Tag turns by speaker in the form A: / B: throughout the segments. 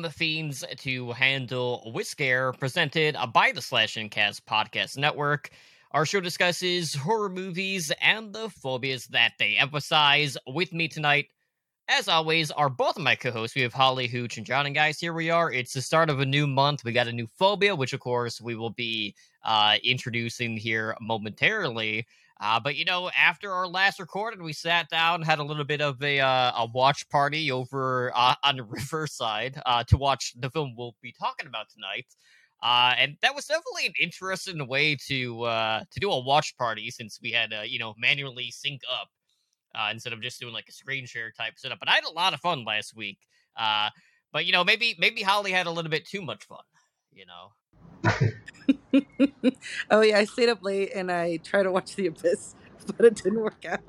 A: welcome fiends to Handle Whisker, presented by the Slash and Cast Podcast Network. Our show discusses horror movies and the phobias that they emphasize. With me tonight, as always, are both of my co-hosts. We have Holly, Hooch, and John. And guys, here we are. It's the start of a new month. We got a new phobia, which of course we will be uh, introducing here momentarily. Uh, but you know, after our last recording, we sat down, had a little bit of a uh, a watch party over uh, on the Riverside uh, to watch the film we'll be talking about tonight. Uh, and that was definitely an interesting way to uh, to do a watch party since we had to, you know, manually sync up instead of just doing like a screen share type setup. But I had a lot of fun last week. but you know, maybe maybe Holly had a little bit too much fun. You know.
B: oh yeah, I stayed up late and I tried to watch The Abyss, but it didn't work out.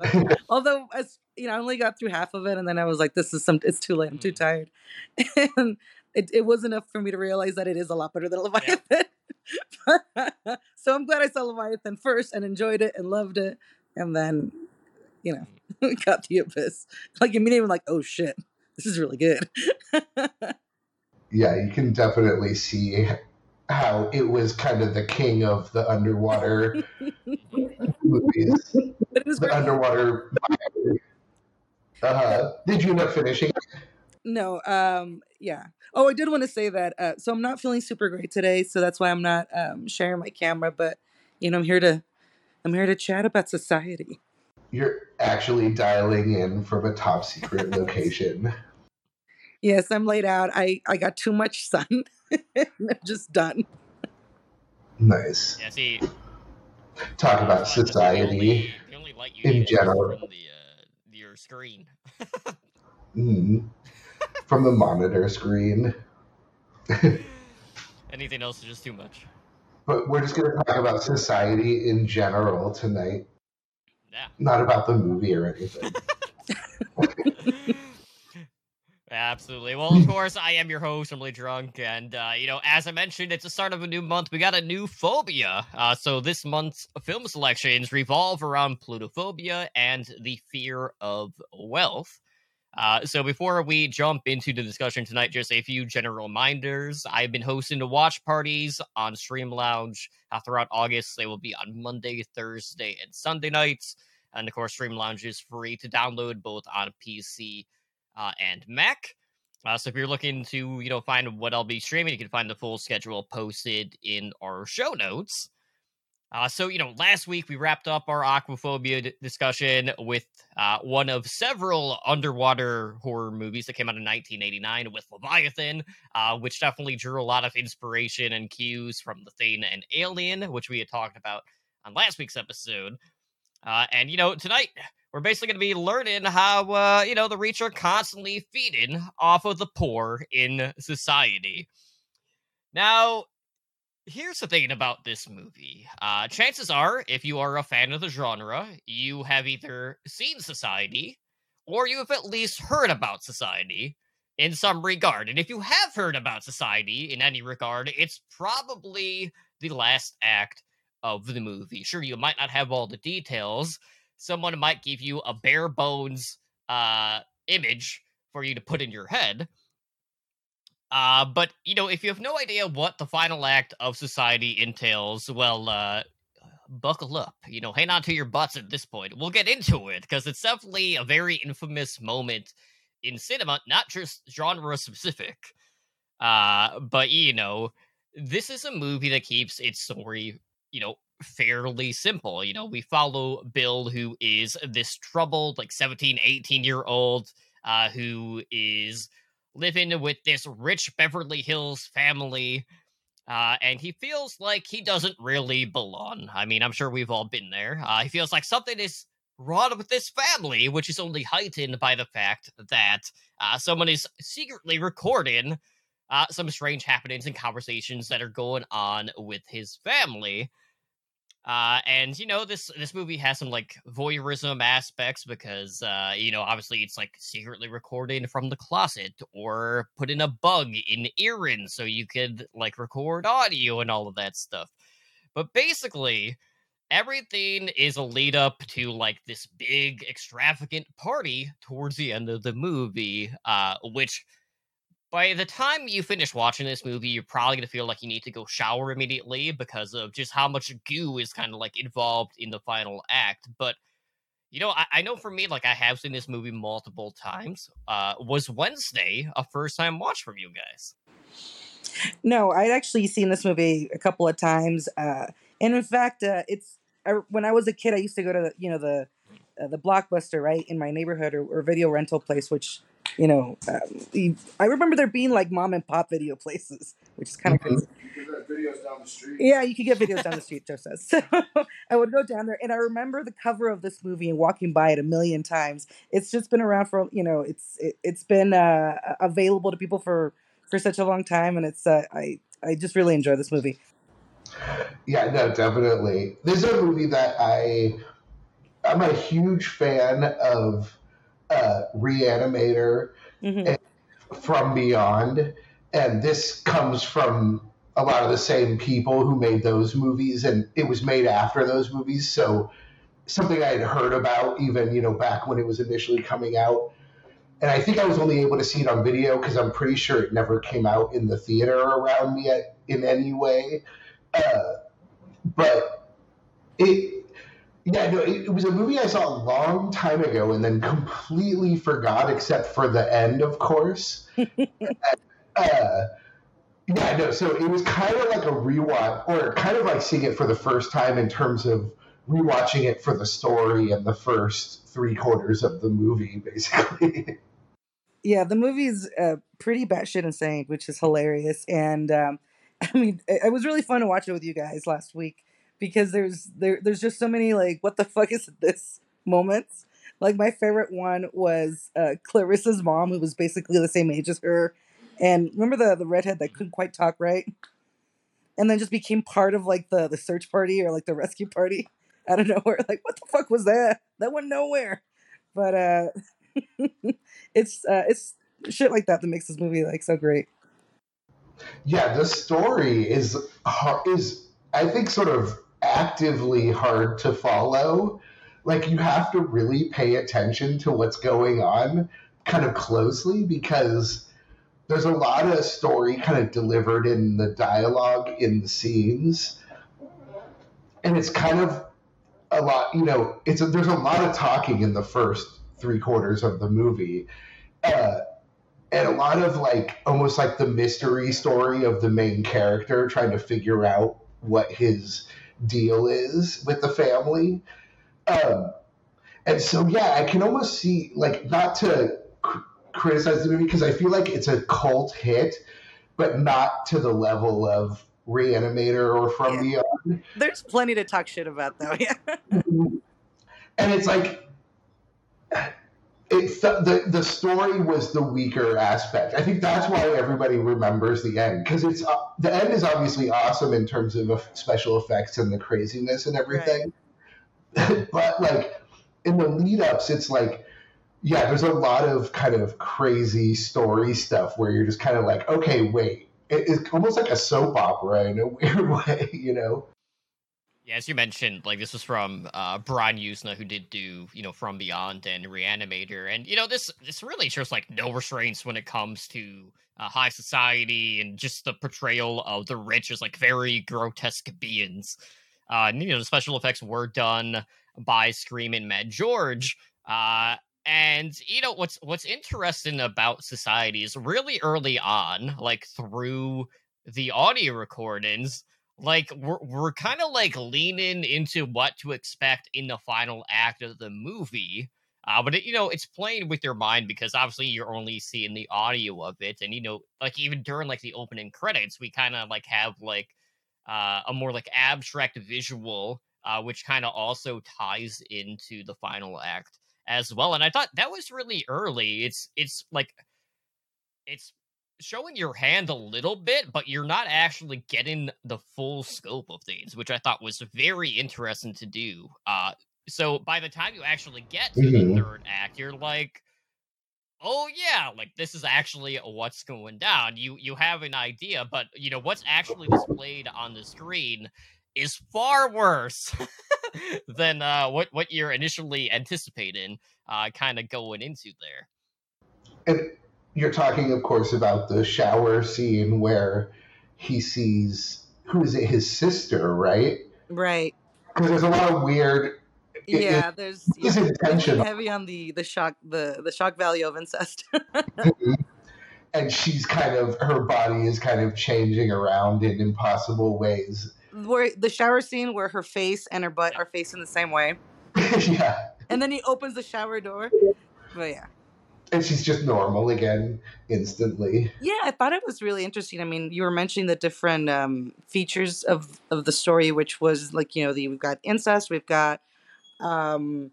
B: Although, as you know, I only got through half of it, and then I was like, "This is some. It's too late. I'm too mm. tired." And it, it was enough for me to realize that it is a lot better than Leviathan. Yeah. so I'm glad I saw Leviathan first and enjoyed it and loved it, and then, you know, mm. got The Abyss. Like immediately, like, "Oh shit, this is really good."
C: yeah, you can definitely see how it was kind of the king of the underwater movies. The underwater. Uh-huh. did you end up finishing?
B: No. Um. Yeah. Oh, I did want to say that. Uh, so I'm not feeling super great today, so that's why I'm not um, sharing my camera. But you know, I'm here to I'm here to chat about society.
C: You're actually dialing in from a top secret location.
B: Yes, I'm laid out. I I got too much sun. I'm just done.
C: Nice.
A: Yeah, see.
C: Talk about society the only, the only in general.
A: From the, uh, your screen.
C: mm. From the monitor screen.
A: Anything else is just too much.
C: But we're just going to talk about society in general tonight.
A: Yeah.
C: Not about the movie or anything.
A: Absolutely. Well, of course, I am your host. I'm really drunk, and uh, you know, as I mentioned, it's the start of a new month. We got a new phobia. Uh, so this month's film selections revolve around plutophobia and the fear of wealth. Uh, so before we jump into the discussion tonight, just a few general reminders. I've been hosting the watch parties on Stream Lounge uh, throughout August. They will be on Monday, Thursday, and Sunday nights. And of course, Stream Lounge is free to download both on PC uh, and Mac. Uh, so if you're looking to, you know, find what I'll be streaming, you can find the full schedule posted in our show notes. Uh, so, you know, last week we wrapped up our aquaphobia d- discussion with uh, one of several underwater horror movies that came out in 1989 with Leviathan, uh, which definitely drew a lot of inspiration and cues from The Thing and Alien, which we had talked about on last week's episode. Uh, and, you know, tonight we're basically going to be learning how uh, you know the rich are constantly feeding off of the poor in society. Now, here's the thing about this movie. Uh, chances are, if you are a fan of the genre, you have either seen Society or you have at least heard about Society in some regard. And if you have heard about Society in any regard, it's probably the last act of the movie. Sure, you might not have all the details, someone might give you a bare bones uh, image for you to put in your head. Uh, but you know, if you have no idea what the final act of society entails, well, uh, buckle up. You know, hang on to your butts at this point. We'll get into it because it's definitely a very infamous moment in cinema, not just genre specific. Uh, but you know, this is a movie that keeps its story, you know, fairly simple. You know, we follow Bill, who is this troubled, like 17, 18 year old, uh, who is living with this rich Beverly Hills family. Uh, and he feels like he doesn't really belong. I mean, I'm sure we've all been there. Uh, he feels like something is wrong with this family, which is only heightened by the fact that uh, someone is secretly recording uh, some strange happenings and conversations that are going on with his family. Uh, and you know this this movie has some like voyeurism aspects because uh, you know obviously it's like secretly recording from the closet or putting a bug in Erin so you could like record audio and all of that stuff. But basically, everything is a lead up to like this big extravagant party towards the end of the movie, uh, which by the time you finish watching this movie, you're probably gonna feel like you need to go shower immediately because of just how much goo is kind of like involved in the final act. But you know, I, I, know for me, like I have seen this movie multiple times. Uh, was Wednesday a first time watch from you guys?
B: No, I'd actually seen this movie a couple of times, uh, and in fact, uh, it's I, when I was a kid, I used to go to the, you know the uh, the blockbuster right in my neighborhood or, or video rental place, which you know um, I remember there being like mom and pop video places, which is kind of mm-hmm. crazy. videos down the street. Yeah, you could get videos down the street. Joe says. So I would go down there, and I remember the cover of this movie and walking by it a million times. It's just been around for you know, it's it, has been uh, available to people for for such a long time, and it's uh, I I just really enjoy this movie.
C: Yeah, no, definitely. This is a movie that I I'm a huge fan of uh, Reanimator mm-hmm. From Beyond, and this comes from a lot of the same people who made those movies, and it was made after those movies, so something I had heard about even you know back when it was initially coming out. And I think I was only able to see it on video because I'm pretty sure it never came out in the theater around me at, in any way. Uh, but it, yeah, no, it, it, was a movie I saw a long time ago and then completely forgot, except for the end, of course. uh, yeah, no, so it was kind of like a rewatch, or kind of like seeing it for the first time in terms of rewatching it for the story and the first three quarters of the movie, basically.
B: Yeah, the movie's uh, pretty batshit insane, which is hilarious. And um, I mean, it, it was really fun to watch it with you guys last week because there's there there's just so many like what the fuck is this moments. Like my favorite one was uh, Clarissa's mom, who was basically the same age as her, and remember the the redhead that couldn't quite talk right, and then just became part of like the the search party or like the rescue party out of nowhere. Like what the fuck was that? That went nowhere. But uh, it's uh, it's shit like that that makes this movie like so great.
C: Yeah, the story is is I think sort of actively hard to follow. Like you have to really pay attention to what's going on kind of closely because there's a lot of story kind of delivered in the dialogue in the scenes and it's kind of a lot you know it's a, there's a lot of talking in the first three quarters of the movie uh, and a lot of like almost like the mystery story of the main character trying to figure out what his deal is with the family. Um, and so, yeah, I can almost see, like, not to cr- criticize the movie because I feel like it's a cult hit, but not to the level of Reanimator or From yeah. Beyond.
B: There's plenty to talk shit about, though. Yeah.
C: and it's like, it the the story was the weaker aspect. I think that's why everybody remembers the end because it's uh, the end is obviously awesome in terms of special effects and the craziness and everything. Right. but like in the lead ups, it's like yeah, there's a lot of kind of crazy story stuff where you're just kind of like, okay, wait. It, it's almost like a soap opera in a weird way, you know.
A: Yeah, as you mentioned, like this was from uh, Brian Yuzna, who did do you know From Beyond and Reanimator, and you know this this really shows like no restraints when it comes to uh, high society and just the portrayal of the rich as like very grotesque beings. Uh, and, you know the special effects were done by Screaming Mad George. Uh, and you know what's what's interesting about society is really early on, like through the audio recordings like we're we're kind of like leaning into what to expect in the final act of the movie. Uh, but it, you know, it's playing with your mind because obviously you're only seeing the audio of it, and you know, like even during like the opening credits, we kind of like have like uh, a more like abstract visual, uh, which kind of also ties into the final act as well. And I thought that was really early. It's it's like it's showing your hand a little bit, but you're not actually getting the full scope of things, which I thought was very interesting to do. Uh, so by the time you actually get to mm-hmm. the third act, you're like, oh yeah, like this is actually what's going down. You you have an idea, but you know what's actually displayed on the screen is far worse than uh, what what you're initially anticipating, uh, kind of going into there.
C: And you're talking, of course, about the shower scene where he sees who is it? His sister, right?
B: Right.
C: Because there's a lot of weird. it-
B: Yeah, there's
C: it is
B: yeah,
C: intentional.
B: heavy on the the shock the the shock value of incest. Mm-hmm.
C: and she's kind of her body is kind of changing around in impossible ways.
B: where the shower scene where her face and her butt are facing the same way,
C: yeah,
B: and then he opens the shower door. But yeah,
C: and she's just normal again instantly.
B: yeah, I thought it was really interesting. I mean, you were mentioning the different um, features of of the story, which was like you know the we've got incest, we've got um,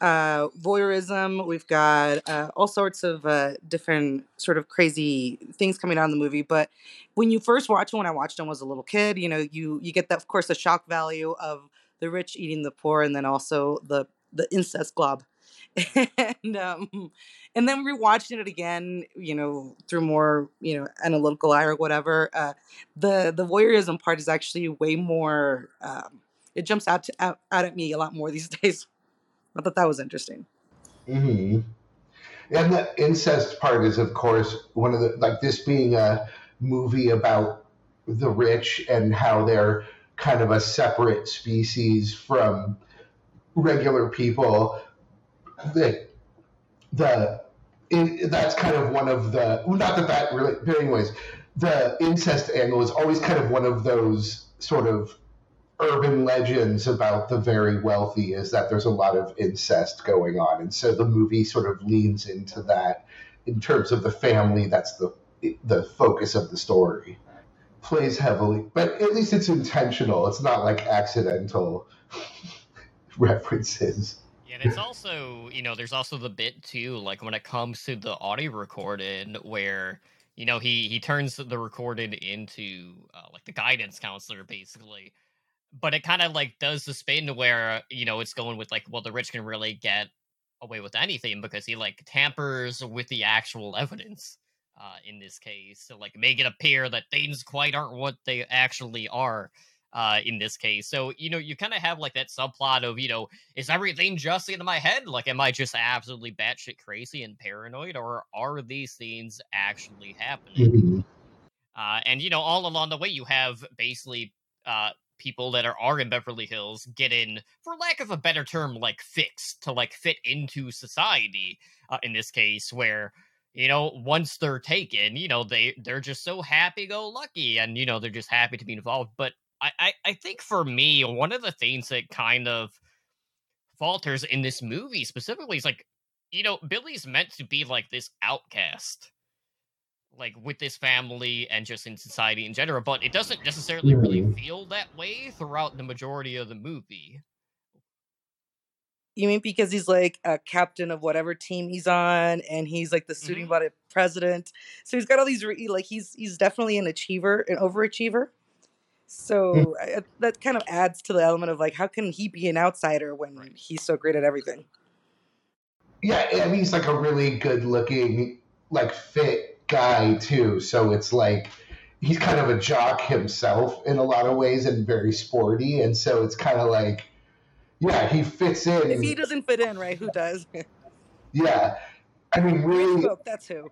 B: uh, voyeurism, we've got uh, all sorts of uh, different sort of crazy things coming out in the movie. But when you first watch it, when I watched it was a little kid, you know, you you get that of course the shock value of the rich eating the poor, and then also the the incest glob. and um, and then rewatching it again, you know, through more you know analytical eye or whatever. Uh, the the voyeurism part is actually way more. Um, it jumps out, to, out out at me a lot more these days. I thought that was interesting.
C: Mm-hmm. And the incest part is, of course, one of the like this being a movie about the rich and how they're kind of a separate species from regular people. The the that's kind of one of the not that that really, but anyways, the incest angle is always kind of one of those sort of urban legends about the very wealthy is that there's a lot of incest going on. And so the movie sort of leans into that in terms of the family that's the the focus of the story. Plays heavily but at least it's intentional. It's not like accidental references
A: and it's also, you know, there's also the bit too, like when it comes to the audio recording, where you know he he turns the recording into uh, like the guidance counselor, basically. But it kind of like does the spin to where you know it's going with like, well, the rich can really get away with anything because he like tampers with the actual evidence. Uh, in this case, to like make it appear that things quite aren't what they actually are uh, in this case. So, you know, you kind of have like that subplot of, you know, is everything just in my head? Like, am I just absolutely batshit crazy and paranoid, or are these things actually happening?
C: Mhm.
A: Uh, and, you know, all along the way, you have basically uh, people that are, are in Beverly Hills getting, for lack of a better term, like fixed to like fit into society uh, in this case, where you know once they're taken you know they they're just so happy go lucky and you know they're just happy to be involved but I, I i think for me one of the things that kind of falters in this movie specifically is like you know billy's meant to be like this outcast like with this family and just in society in general but it doesn't necessarily really
C: Mhm.
A: feel that way throughout the majority of the movie
B: You mean because he's like a captain of whatever team he's on, and he's like the student
A: Mhm.
B: body president. So he's got all these re- like he's he's definitely an achiever, an overachiever. Hmm. So I, I- that kind of adds to the element of like, how can he be an outsider when he's so great at everything?
C: yeah and he's like a really good looking like fit guy too so it's like he's kind of a jock himself in a lot of ways and very sporty and so it's kind of like yeah he fits in
B: If he doesn't fit in, right? Who does?
C: yeah i mean really
B: that's who.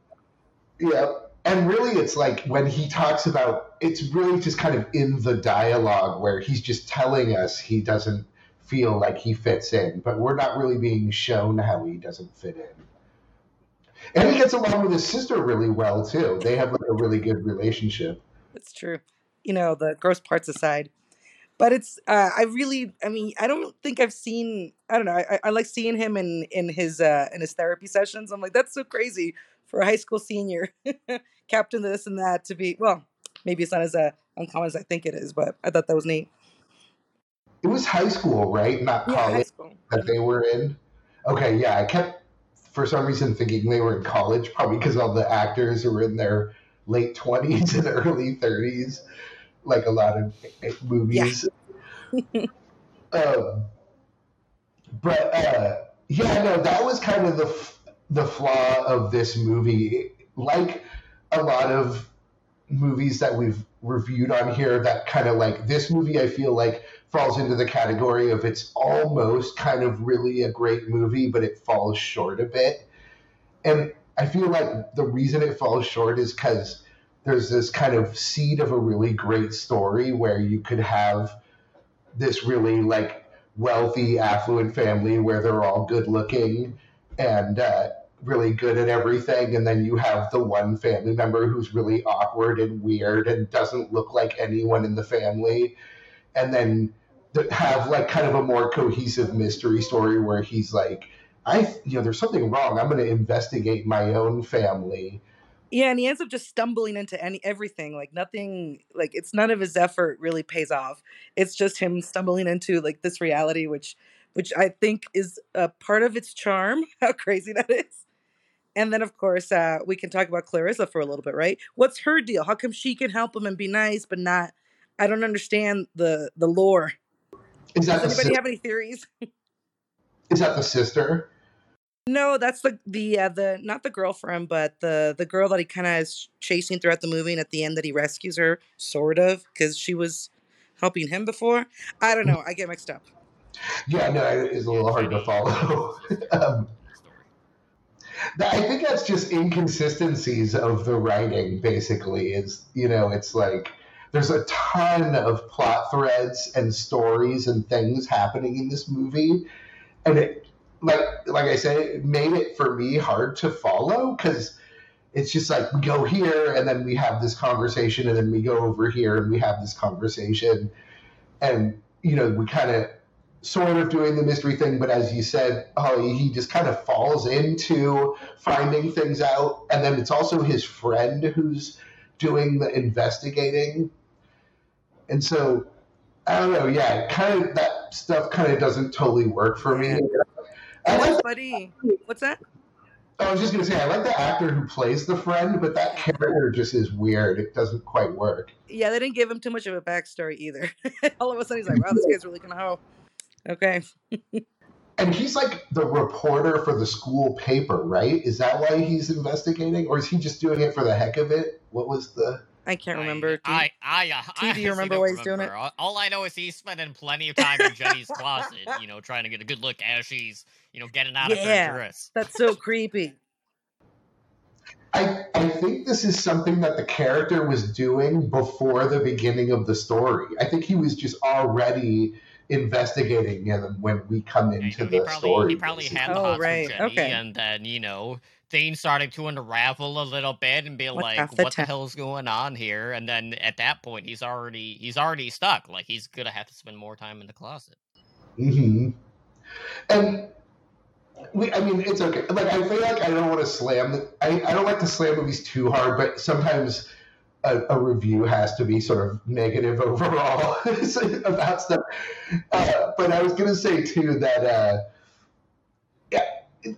C: yeah and really it's like when he talks about it's really just kind of in the dialogue where he's just telling us he doesn't feel like he fits in but we're not really being shown how he doesn't fit in and he gets along with his sister really well too they have like a really good relationship
B: It's true. You know, the gross parts aside. But it's uh I really I mean, I don't think I've seen I don't know, I, I like seeing him in in his uh in his therapy sessions. I'm like, that's so crazy for a high school senior. Captain this and that to be well, maybe it's not as uh, uncommon as I think it is, but I thought that was neat.
C: it was high school right? Not
B: Yeah, high
C: college that they were in? Okay yeah i kept for some reason thinking they were in college probably because all the actors were in their late 20s and early 30s like a lot of eh, movies. Um, but uh, yeah no that was kind of the f- the flaw of this movie. Like a lot of movies that we've reviewed on here that kind of like this movie i feel like falls into the category of it's almost kind of really a great movie but it falls short a bit. And I feel like the reason it falls short is because there's this kind of seed of a really great story where you could have this really like wealthy, affluent family where they're all good looking and uh, really good at everything, and then you have the one family member who's really awkward and weird and doesn't look like anyone in the family, and then have like kind of a more cohesive mystery story where he's like, I, you know, there's something wrong. I'm going to investigate my own family.
B: Yeah, and he ends up just stumbling into any everything. Like nothing, like it's none of his effort really pays off. It's just him stumbling into like this reality, which, which I think is a part of its charm. How crazy that is. And then, of course, uh, we can talk about Clarissa for a little bit, right? What's her deal? How come she can help him and be nice, but not? I don't understand the the lore.
C: Is that
B: Does anybody
C: si-
B: have any theories?
C: is that the sister?
B: No, that's the the uh, the not the girlfriend, but the the girl that he kind of is chasing throughout the movie, and at the end that he rescues her, sort of, because she was helping him before. I don't know. I get mixed up.
C: Yeah, no, it's a little hard to follow. um, I think that's just inconsistencies of the writing. Basically, is you know, it's like there's a ton of plot threads and stories and things happening in this movie, and it, like like I said, it made it for me hard to follow because it's just like we go here and then we have this conversation and then we go over here and we have this conversation and you know we kind of sort of doing the mystery thing but as you said Holly, he just kind of falls into finding things out and then it's also his friend who's doing the investigating and so i don't know yeah kind of that stuff kind of doesn't totally work for me I like
B: buddy, what's that?
C: I was just gonna say I like the actor who plays the friend, but that character just is weird. It doesn't quite work.
B: Yeah, they didn't give him too much of a backstory either. All of a sudden, he's like, "Wow, this guy's really gonna hoe." Okay.
C: And he's like the reporter for the school paper, right? Is that why he's investigating, or is he just doing it for the heck of it? What was the?
B: I can't remember. Do you-
A: I, I, uh, I
B: do you remember
A: don't
B: why he's doing it?
A: All- All I know is he's spending plenty of time in Jenny's closet, you know, trying to get a good look as she's, you know, getting out of her dress.
B: That's so creepy.
C: I I think this is something that the character was doing before the beginning of the story. I think he was just already investigating him when we come into
A: know, he
C: the
A: probably,
C: story.
A: he probably had the
B: Oh,
A: hots
B: right,
A: Jenny,
B: okay.
A: and then you know things started to unravel a little bit and be
B: What
A: like,
B: the
A: "What the hell's going on here?" And then at that point, he's already he's already stuck. Like he's gonna have to spend more time in the closet.
C: hmm And we, I mean, it's okay. Like, I feel like I don't want to slam. I, I don't like to slam movies too hard, but sometimes a, a review has to be sort of negative overall about stuff. Uh, but I was going to say too that uh, yeah,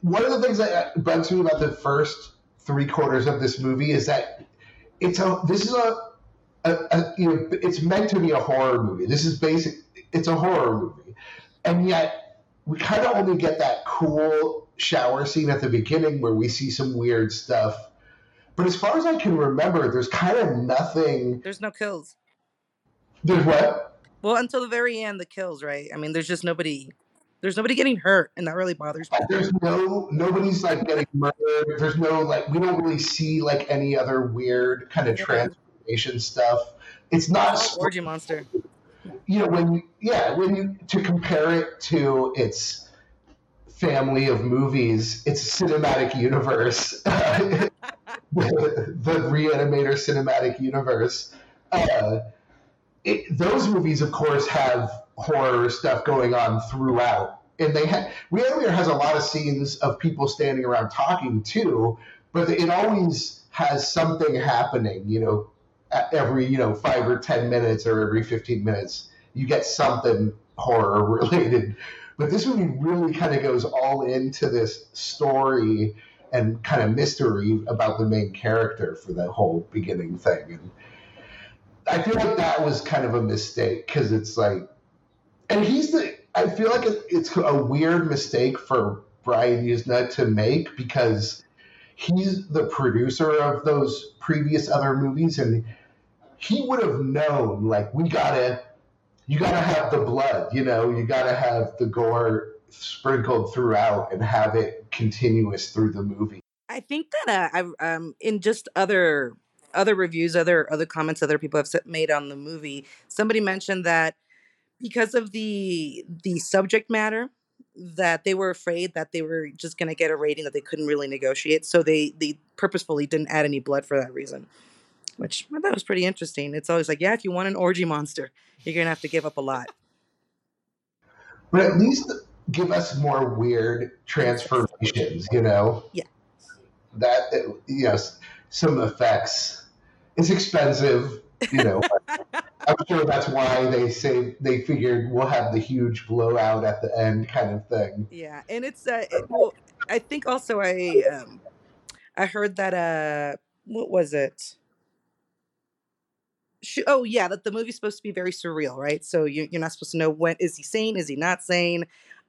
C: one of the things that bugs me about the first three quarters of this movie is that it's a this is a, a, a you know it's meant to be a horror movie. This is basic. It's a horror movie, and yet we kind of only get that cool shower scene at the beginning where we see some weird stuff. But as far as I can remember, there's kind of nothing.
B: There's no kills.
C: There's what?
B: Well, until the very end, the kills, right? I mean, there's just nobody. There's nobody getting hurt, and that really bothers me.
C: There's no nobody's like getting murdered. There's no like we don't really see like any other weird kind of
B: Yeah.
C: transformation stuff. It's not
B: Oh, orgy monster.
C: you know when you yeah when you to compare it to its family of movies its cinematic universe the, the reanimator cinematic universe. Uh, it, those movies of course have horror stuff going on throughout. And they have reanimator has a lot of scenes of people standing around talking too but it always has something happening you know every you know five or ten minutes or every 15 minutes you get something horror related. But this movie really kind of goes all into this story and kind of mystery about the main character for the whole beginning thing. And i feel like that was kind of a mistake because it's like and he's the i feel like it's a weird mistake for brian yuzna to make because he's the producer of those previous other movies and he would have known like we gotta you gotta have the blood you know you gotta have the gore sprinkled throughout and have it continuous through the movie.
B: I I think that uh, I've um in just other other reviews, other other comments other people have made on the movie, somebody mentioned that because of the the subject matter that they were afraid that they were just going to get a rating that they couldn't really negotiate so they they purposefully didn't add any blood for that reason which I thought was pretty interesting. It's always like yeah if you want an orgy monster you're going to have to give up a lot.
C: But at least give us more weird transformations you know
B: yeah
C: that you know some effects it's expensive you know I'm sure that's why they say they figured we'll have the huge blowout at the end kind of thing.
B: Yeah, and it's uh, it, well, I think also I um, I heard that uh, what was it? oh yeah, that the movie's supposed to be very surreal, right? So you, you're not supposed to know when is he sane, is he not sane,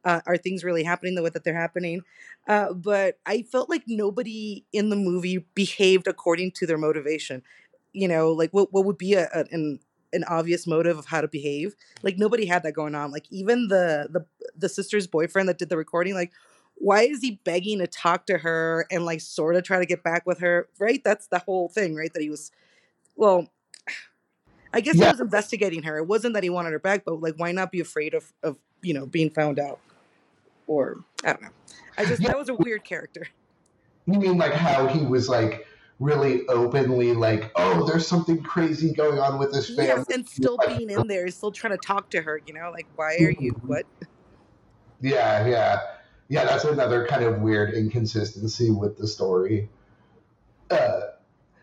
B: uh, are things really happening the way that they're happening? Uh, but I felt like nobody in the movie behaved according to their motivation. You know, like what what would be a, a an an obvious motive of how to behave. Like nobody had that going on. Like even the the the sister's boyfriend that did the recording, like why is he begging to talk to her and like sort of try to get back with her? Right? That's the whole thing, right? That he was well, I guess yeah. he was investigating her. It wasn't that he wanted her back, but like why not be afraid of of, you know, being found out? Or I don't know. I just yeah. that was a weird character.
C: You mean like how he was like really openly like, oh, there's something crazy going on with this family. Yes,
B: and still being in there, still trying to talk to her, you know, like why are you mm-hmm. what?
C: Yeah, yeah. Yeah, that's another kind of weird inconsistency with the story. Uh,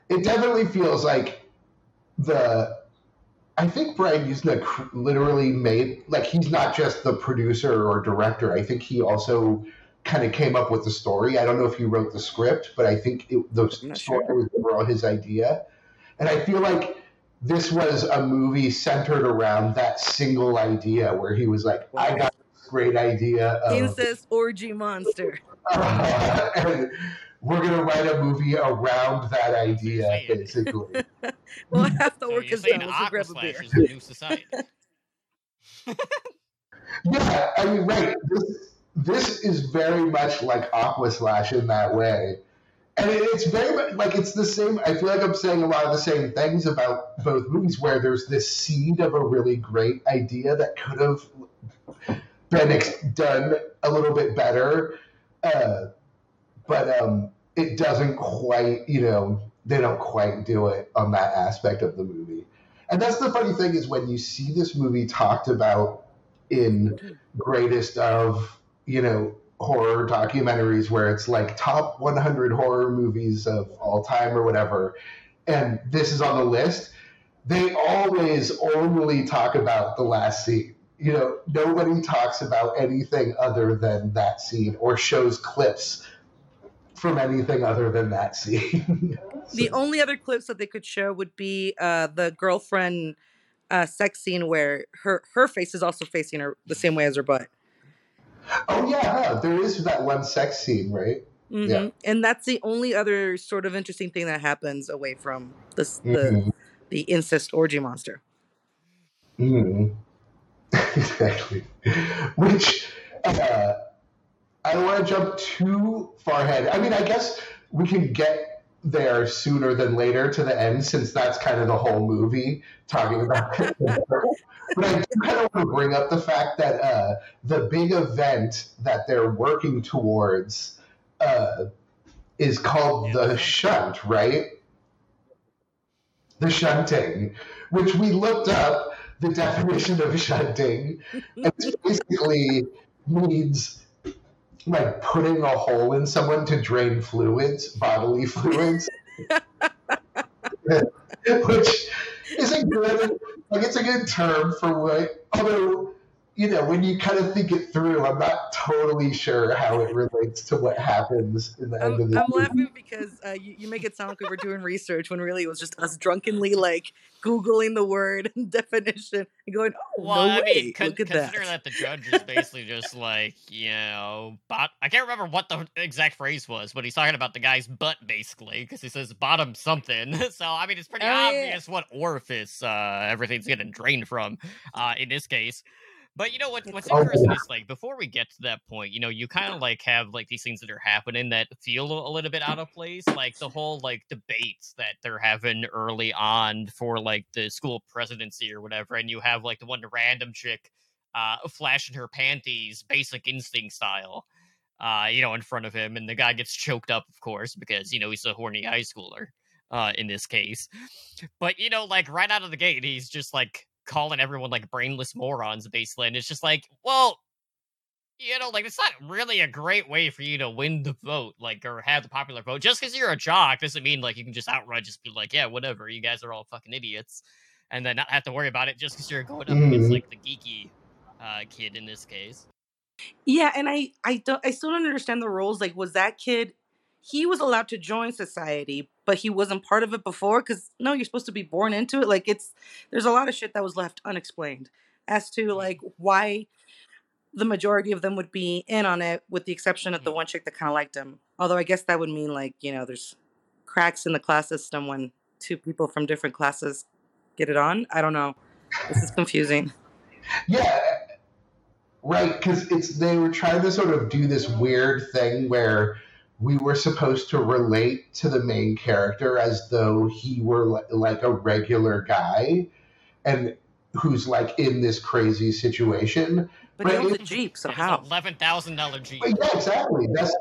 C: it definitely feels like the I think Brian literally made like he's not just the producer or director. I think he also kind of came up with the story. I don't know if he wrote the script, but I think it, the story sure. was overall his idea. And I feel like this was a movie centered around that single idea where he was like, I got this great idea
B: of incest orgy monster.
C: Uh, and we're gonna write a movie around that idea, basically.
B: well, half the work is done. Let's grab a beer. the new society.
C: yeah, I mean, right. This, this is very much like Aqua Slash in that way. And it's very much like it's the same. I feel like I'm saying a lot of the same things about both movies, where there's this seed of a really great idea that could have been done a little bit better, uh, but um, it doesn't quite. You know, they don't quite do it on that aspect of the movie. And that's the funny thing is when you see this movie talked about in greatest of you know, horror documentaries where it's like top 100 horror movies of all time or whatever, and this is on the list, they always only talk about the last scene. You know, nobody talks about anything other than that scene or shows clips from anything other than that scene.
B: so. The only other clips that they could show would be uh, the girlfriend uh, sex scene where her her face is also facing her the same way as her butt.
C: Oh yeah, there is that one sex scene, right?
B: Mm-hmm. Yeah, and that's the only other sort of interesting thing that happens away from this the mm-hmm. the incest orgy monster.
C: Mm-hmm. exactly. Which uh, I don't want to jump too far ahead. I mean, I guess we can get there sooner than later to the end, since that's kind of the whole movie talking about. but I do kind of want to bring up the fact that uh, the big event that they're working towards uh, is called yeah. the shunt, right? The shunting, which we looked up the definition of shunting, and it basically means like putting a hole in someone to drain fluids, bodily fluids. which is a good like it's a good term for what although you know, when you kind of think it through, I'm not totally sure how it relates to what happens in the
B: I'm,
C: end of the
B: I'm movie. laughing because uh, you, you, make it sound like we were doing research when really it was just us drunkenly like Googling the word and definition and going, oh, well, no I way. Mean, con- Look at
A: considering
B: that.
A: that the judge is basically just like, you know, bot- I can't remember what the exact phrase was, but he's talking about the guy's butt basically because he says bottom something. so, I mean, it's pretty oh, obvious yeah. what orifice uh, everything's getting drained from uh, in this case. But you know what? What's interesting is like before we get to that point, you know, you kind of like have like these things that are happening that feel a little bit out of place, like the whole like debates that they're having early on for like the school presidency or whatever, and you have like the one random chick uh flashing her panties, basic instinct style, uh, you know, in front of him, and the guy gets choked up, of course, because you know he's a horny high schooler, uh, in this case. But you know, like right out of the gate, he's just like calling everyone like brainless morons, basically. And it's just like, well, you know, like it's not really a great way for you to win the vote, like or have the popular vote. Just because you're a jock doesn't mean like you can just outright just be like, yeah, whatever, you guys are all fucking idiots, and then not have to worry about it just because you're going up against
C: Mhm.
A: like the geeky uh, kid in this case.
B: Yeah, and I I don't I still don't understand the rules. Like, was that kid? He was allowed to join society, but he wasn't part of it before. Because no, you're supposed to be born into it. Like, it's there's a lot of shit that was left unexplained as to mm. like why the majority of them would be in on it, with the exception of the mm. one chick that kind of liked him. Although I guess that would mean like you know there's cracks in the class system when two people from different classes get it on. I don't know. This is confusing.
C: Yeah, right. Because it's they were trying to sort of do this weird thing where we were supposed to relate to the main character as though he were li- like a regular guy, and who's like in this crazy situation.
B: But he
C: Right,
B: owns a jeep, so
A: It's
B: how?
A: eleven thousand dollar Jeep.
C: But yeah, exactly. That's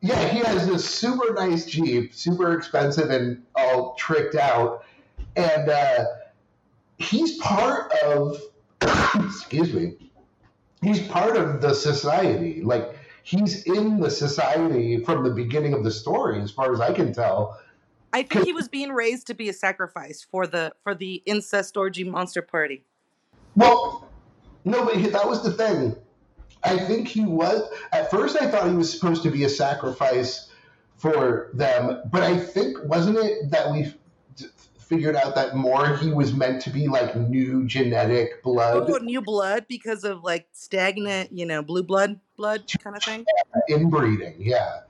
C: yeah. He has this super nice Jeep, super expensive and all tricked out, and uh, he's part of. excuse me. He's part of the society. Like he's in the society from the beginning of the story, as far as I can tell.
B: I think he was being raised to be a sacrifice for the for the incest orgy monster party.
C: Well, no, but that was the thing. I think he was. At first, I thought he was supposed to be a sacrifice for them, but I think wasn't it that we figured out that more he was meant to be like new genetic blood
B: Oh, new blood because of like stagnant, you know, blue blood, blood kind of thing.
C: inbreeding, yeah,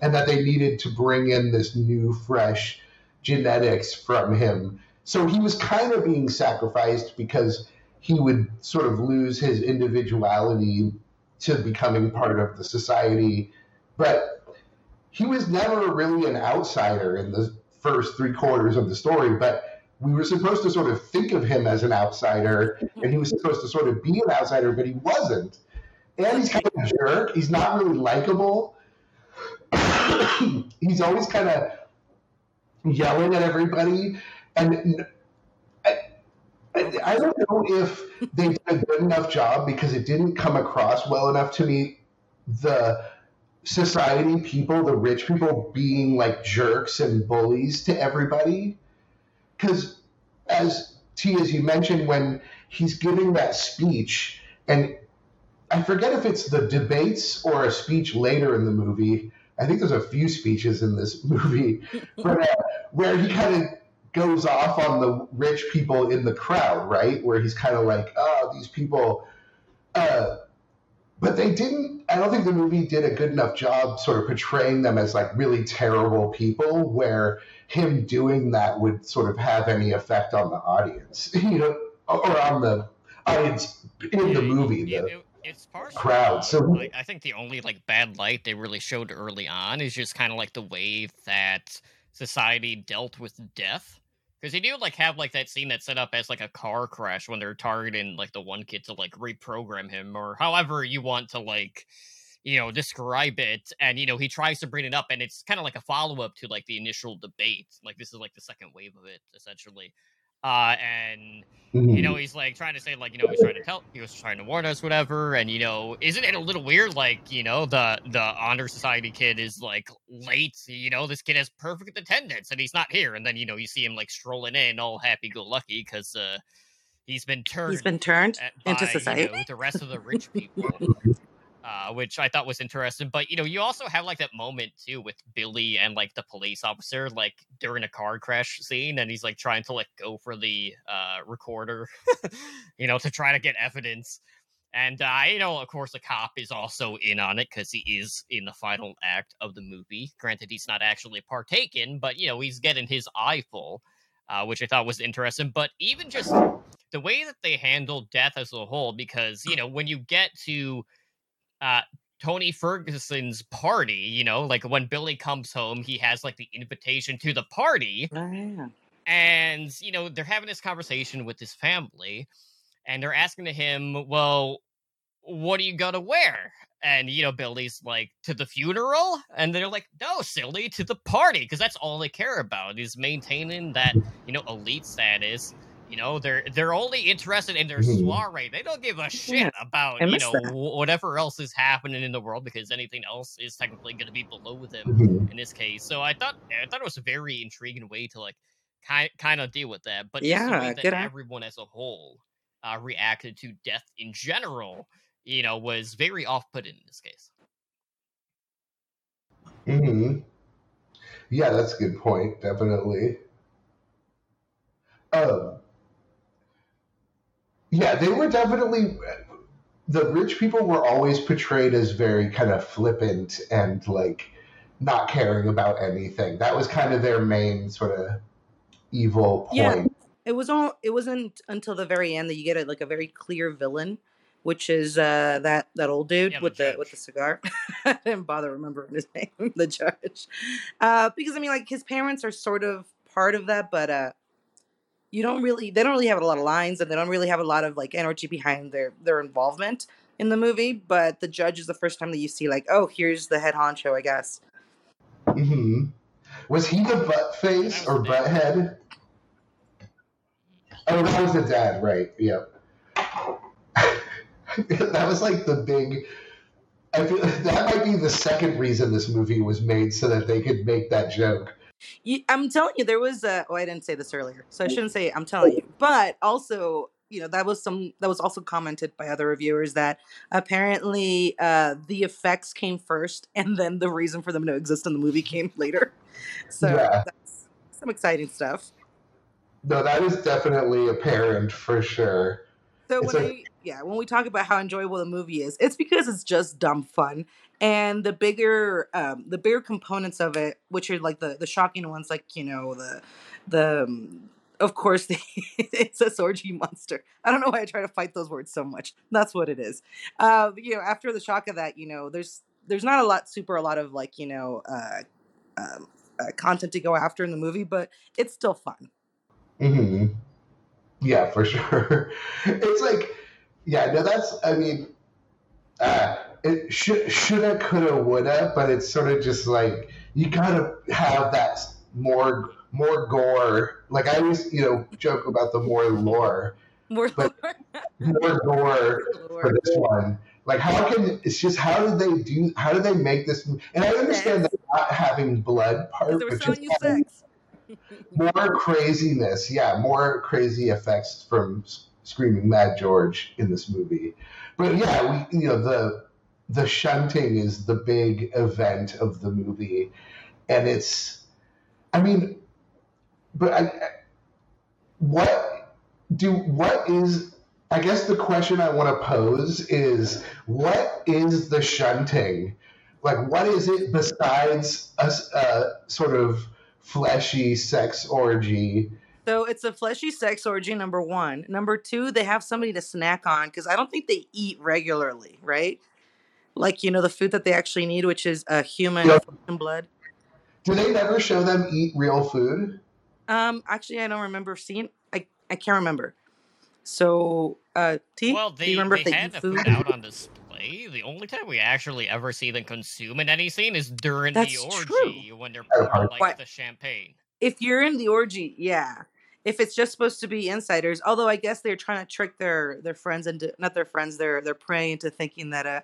C: and that they needed to bring in this new, fresh genetics from him. So he was kind of being sacrificed because he would sort of lose his individuality to becoming part of the society. But he was never really an outsider in the first three quarters of the story. But we were supposed to sort of think of him as an outsider, and he was supposed to sort of be an outsider, but he wasn't. And he's kind of a jerk. He's not really likable. he's always kind of yelling at everybody. And I, I, I don't know if they did a good enough job because it didn't come across well enough to me. The society people, the rich people, being like jerks and bullies to everybody. Because, as T, as you mentioned, when he's giving that speech, and I forget if it's the debates or a speech later in the movie. I think there's a few speeches in this movie, but uh, where he kind of goes off on the rich people in the crowd, right? Where he's kind of like, oh, these people. Uh, but they didn't. I don't think the movie did a good enough job sort of portraying them as like really terrible people, where him doing that would sort of have any effect on the audience, you know, or on the audience in the movie. The,
A: it's partially
C: crowd, so-
A: like, I think the only like bad light they really showed early on is just kind of like the way that society dealt with death. Because they do like have like that scene that's set up as like a car crash when they're targeting like the one kid to like reprogram him or however you want to like you know describe it. And you know he tries to bring it up and it's kind of like a follow-up to like the initial debate. Like this is like the second wave of it essentially uh and you know he's like trying to say like you know he's trying to tell he was trying to warn us whatever and you know isn't it a little weird like you know the the honor society kid is like late you know this kid has perfect attendance and he's not here and then you know you see him like strolling in all happy-go-lucky because uh he's been turned
B: He's been turned
A: at-
B: into
A: by,
B: society.
A: you know, the rest of the rich people uh, which I thought was interesting. But you know, you also have like that moment too with Billy and like the police officer, like during a car crash scene, and he's like trying to like go for the uh, recorder, you know, to try to get evidence. And uh, you know, of course, the cop is also in on it because he is in the final act of the movie. Granted, he's not actually partaken, but you know, he's getting his eye full. uh, which I thought was interesting. But even just the way that they handle death as a whole, because you know when you get to uh, Tony Ferguson's party, you know, like when Billy comes home, he has like the invitation to the party.
B: Oh, yeah.
A: And, you know, they're having this conversation with his family and they're asking to him, well, what are you going to wear? And, you know, Billy's like, to the funeral? And they're like, no, silly, to the party. Because that's all they care about is maintaining that, you know, elite status. You know, they're they're only interested in their
C: Mhm.
A: soiree. They don't give a shit about you know
B: that.
A: whatever else is happening in the world because anything else is technically going to be below them
C: Mhm.
A: in this case. So I thought I thought it was a very intriguing way to like kind kind of deal with that. But
B: Yeah,
A: way that everyone as a whole uh, reacted to death in general, you know, was very off-putting in this case.
C: hmm Yeah, that's a good point. Definitely. Um, yeah, they were definitely the rich people were always portrayed as very kind of flippant and like not caring about anything. That was kind of their main sort of evil point.
B: Yeah. It was all. It wasn't until the very end that you get a, like a very clear villain, which is uh, that that old dude
A: Yeah,
B: with the with the cigar. I didn't bother remembering his name, the judge, uh, because I mean, like his parents are sort of part of that, but uh, you don't really. They don't really have a lot of lines, and they don't really have a lot of like energy behind their their involvement in the movie. But the judge is the first time that you see like, oh, here's the head honcho, I guess.
C: mm-hmm. Was he the butt face
A: That was
C: or
A: the
C: butt head? Oh, that was the dad, right? Yep. that was like the big. I feel that might be the second reason this movie was made, so that they could make that joke.
B: You, I'm telling you, there was. Uh, oh, I didn't say this earlier, so I shouldn't say. I'm telling you, but also, you know, that was some. That was also commented by other reviewers that apparently uh, the effects came first, and then the reason for them to exist in the movie came later. So
C: Yeah.
B: that's some exciting stuff.
C: No, that is definitely apparent for sure.
B: So
C: It's
B: when
C: a-
B: I yeah, when we talk about how enjoyable the movie is, it's because it's just dumb fun. And the bigger um the bigger components of it, which are like the the shocking ones, like, you know, the the um, of course the it's a orgy monster. I don't know why I try to fight those words so much. That's what it is. Uh you know, after the shock of that, you know, there's there's not a lot super a lot of like, you know, uh um uh, content to go after in the movie, but it's still fun.
C: hmm Yeah, for sure. It's like, yeah, no, that's. I mean, uh, it should, shoulda, coulda, woulda, but it's sort of just like you gotta have that more, more gore. Like I always, you know, joke about the more lore,
B: More
C: But- more gore for this one. Like, how can it's just how did they do? How did they make this? And I understand that not having blood part, but just
B: selling you
C: having
B: sex.
C: more craziness. Yeah, more crazy effects from Screaming Mad George in this movie. But yeah, we you know the the shunting is the big event of the movie, and it's, I mean, but I, what do what is I guess the question I want to pose is what is the shunting? Like, what is it besides a sort of fleshy sex orgy?
B: So it's a fleshy sex orgy, number one. Number two, they have somebody to snack on because I don't think they eat regularly, right? Like, you know, the food that they actually need, which is a human
C: Yeah.
B: blood.
C: Do they never show them eat real food?
B: Um, actually, I don't remember seeing. I I can't remember. So, uh, T,
A: Well,
B: do
A: they,
B: you remember
A: they
B: if they
A: had
B: eat
A: the
B: food?
A: food out on display. The only time we actually ever see them consume in any scene is during
B: That's
A: the orgy
B: true.
A: when they're pouring like
B: What?
A: the champagne.
B: If you're in the orgy, yeah. If it's just supposed to be insiders, although I guess they're trying to trick their their friends into not their friends, their their prey into thinking that uh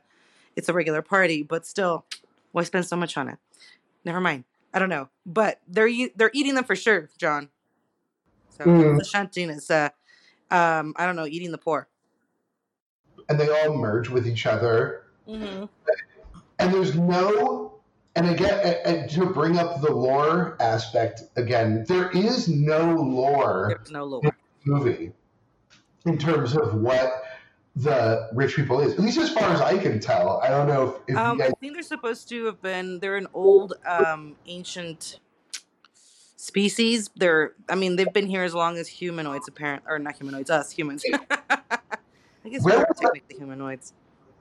B: it's a regular party, but still, why spend so much on it? Never mind. I don't know, but they're they're eating them for sure, John. So
C: Mm.
B: the shunting is uh um I don't know, eating the poor.
C: And they all merge with each other.
B: Mm-hmm.
C: And there's no, and again, and- and to bring up the lore aspect again, there is no lore
B: There's no lore.
C: movie in terms of what the rich people is. At least as far as I can tell. I don't know if, if
B: Um,
C: you
B: I think they're supposed to have been. They're an old, um, ancient. species. They're, I mean, they've been here as long as humanoids, apparent or not humanoids, us humans. I guess
C: Where
B: we're
C: was
B: technically humanoids.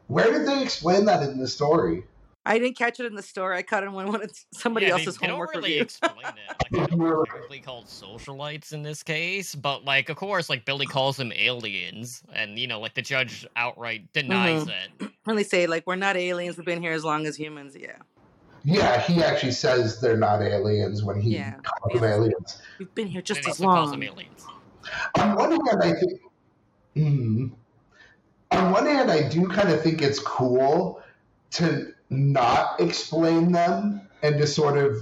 C: Where did they explain that in the story?
B: I didn't catch it in the store. I caught it when one of somebody
A: yeah,
B: else's
A: they, they
B: homework
A: don't really
B: review.
A: explain it. Like, I know they're technically called socialites in this case, but like, of course, like Billy calls them aliens, and you know, like the judge outright denies
B: Mm-hmm.
A: it.
B: when they say like we're not aliens, we've been here as long as humans. Yeah,
C: Yeah, he actually says they're not aliens when he
B: Yeah.
C: calls them aliens.
B: we've been here just
A: and
B: as
A: still calls
B: long.
A: them aliens.
C: On one hand, I think. Hmm. on one hand, I do kind of think it's cool to not explain them and to sort of,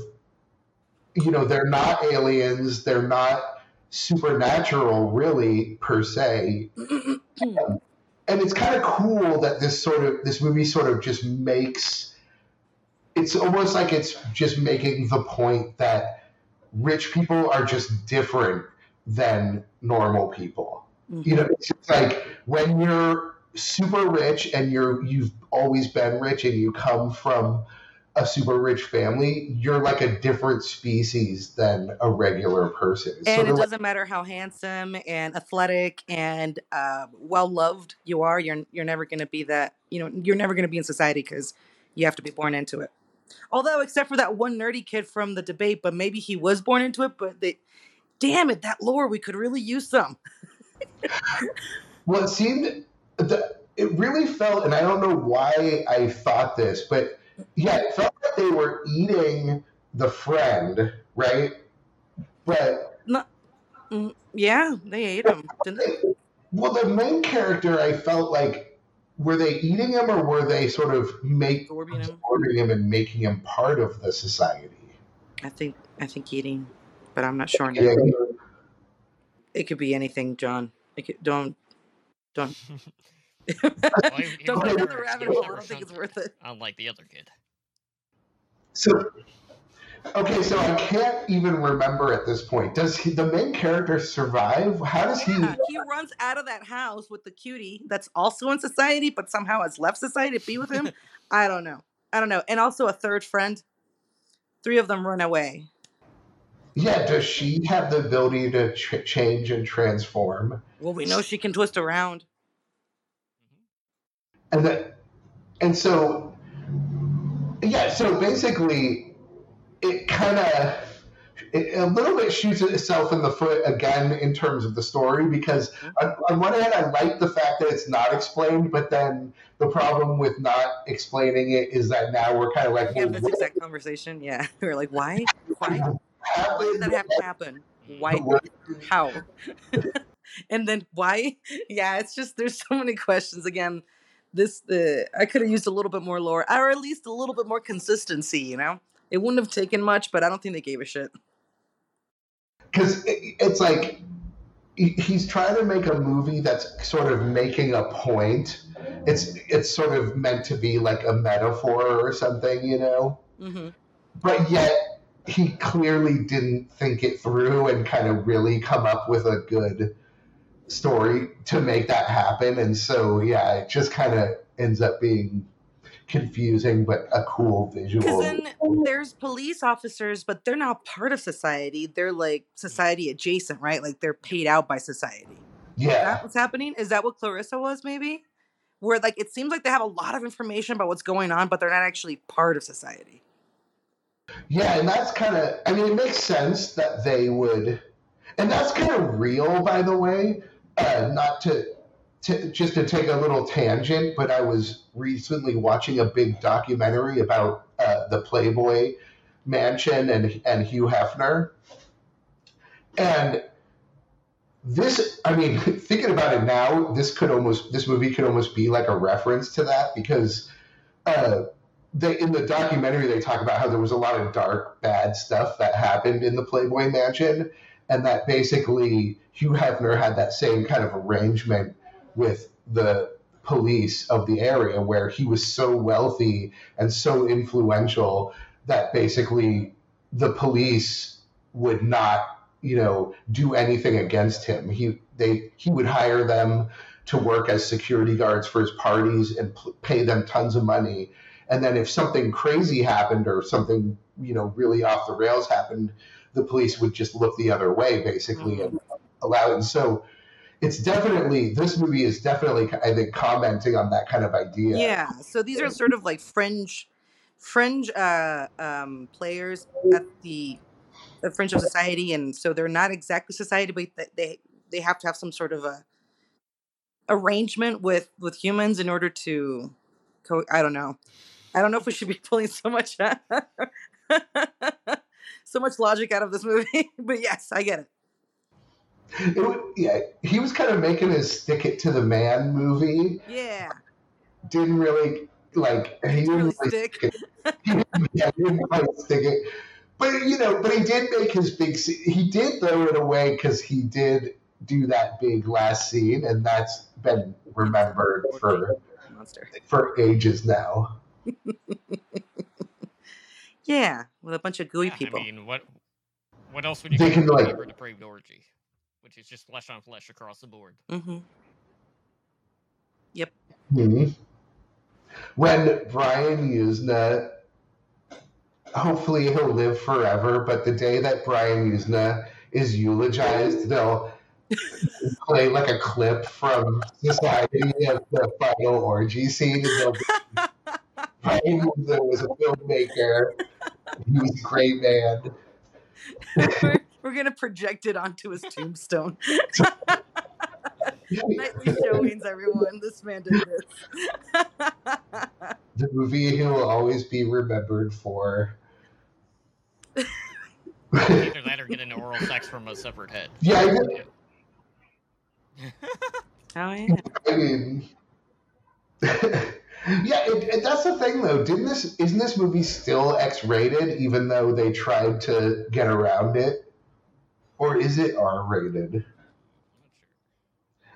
C: you know, they're not aliens, they're not supernatural, really per se. and it's kind of cool that this sort of this movie sort of just makes it's almost like it's just making the point that rich people are just different than normal people you know mm-hmm. it's just like when you're super rich and you're you've always been rich and you come from a super rich family you're like a different species than a regular person It's
B: and it doesn't matter how handsome and athletic and uh, well loved you are. You're you're never going to be that. You know, you're never going to be in society because you have to be born into it. Although, except for that one nerdy kid from the debate, but maybe he was born into it. But they, damn it, that lore we could really use some.
C: Well, it seemed the, it really felt, and I don't know why I thought this, but yeah, it felt like they were eating the friend, right? But
B: Mm, yeah, they ate him, didn't they?
C: well, the main character, I felt like were they eating him or were they sort of make
B: Absorbing him.
C: absorbing him and making him part of the society?
B: I think I think eating, but I'm not sure.
C: Yeah,
B: It could be anything, John. It could, don't don't
A: Well, he- he
B: don't
A: was
B: go down the rabbit hole. I don't think it's worth it.
A: Unlike the other kid.
C: So, okay, so I can't even remember at this point. Does he, the main character survive? How does he?
B: He runs out of that house with the cutie that's also in society, but somehow has left society to be with him. I don't know. I don't know. And also a third friend. Three of them run away.
C: Yeah, does she have the ability to ch- change and transform?
B: Well, we know she can twist around. Mm-hmm.
C: And that, and so, yeah. So basically, it kind of it a little bit shoots itself in the foot again in terms of the story because mm-hmm. on, on one hand, I like the fact that it's not explained, but then the problem with not explaining it is that now we're kind of like,
B: have
C: well,
B: this
C: what
B: exact conversation. Yeah, we're like, why? Why?
C: Happened?
B: did that have to happen? Why? How? and then why? Yeah, it's just there's so many questions. Again, this uh, I could have used a little bit more lore, or at least a little bit more consistency. You know, it wouldn't have taken much, but I don't think they gave a shit.
C: because it's like he's trying to make a movie that's sort of making a point. It's it's sort of meant to be like a metaphor or something, you know.
B: hmm
C: But yet he clearly didn't think it through and kind of really come up with a good story to make that happen. And so yeah, it just kind of ends up being confusing but a cool visual.
B: Because then there's police officers, but they're not part of society. They're like society adjacent, right? Like they're paid out by society. Is
C: yeah.
B: that what's happening? Is that what Clarissa was? Maybe where like it seems like they have a lot of information about what's going on, but they're not actually part of society.
C: Yeah, and that's kind of, I mean, it makes sense that they would, and that's kind of real, by the way. Uh, not to, to, just to take a little tangent, but I was recently watching a big documentary about uh, the Playboy Mansion and and Hugh Hefner, and this, I mean, thinking about it now, this could almost, this movie could almost be like a reference to that because. Uh, they in the documentary they talk about how there was a lot of dark bad stuff that happened in the playboy mansion and that basically hugh hefner had that same kind of arrangement with the police of the area where he was so wealthy and so influential that basically the police would not you know do anything against him. He they he would hire them to work as security guards for his parties and pay them tons of money and then if something crazy happened or something you know really off the rails happened the police would just look the other way, basically, and allow it. And so it's definitely this movie is definitely I think commenting on that kind of idea.
B: Yeah. So these are sort of like fringe, fringe uh, um, players at the, the fringe of society, and so they're not exactly society, but they they have to have some sort of a arrangement with with humans in order to. Co- I don't know. I don't know if we should be pulling so much so much logic out of this movie, but yes, I get it.
C: It yeah, he was kind of making his stick it to the man movie.
B: Yeah.
C: Didn't really like he didn't
B: really
C: really
B: stick.
C: stick it. He didn't, yeah, he didn't quite stick it. But you know, but he did make his big. He did throw it away because he did do that big last scene, and that's been remembered for
B: Monster.
C: for ages now.
B: Yeah, with a bunch of gooey
A: Yeah,
B: people.
A: I mean, what what else would you
C: They
A: do
C: can, like-
A: Depraved depraved orgy, which is just flesh on flesh across the board.
B: Mm-hmm.
C: Mhm. When Brian Yuzna, hopefully he'll live forever, but the day that Brian Yuzna is eulogized, they'll play like a clip from Society of the final orgy scene. And they'll be, Brian Yuzna was a filmmaker. He was a great man.
B: we're, we're gonna project it onto his tombstone. Nightly showings, everyone. This man did this.
C: The movie he will always be remembered for.
A: Either that or getting oral sex from a separate head.
C: Yeah, I-
B: oh yeah.
C: I mean, yeah, it, it, that's the thing though. Didn't this isn't this movie still X-rated, even though they tried to get around it, or is it R-rated?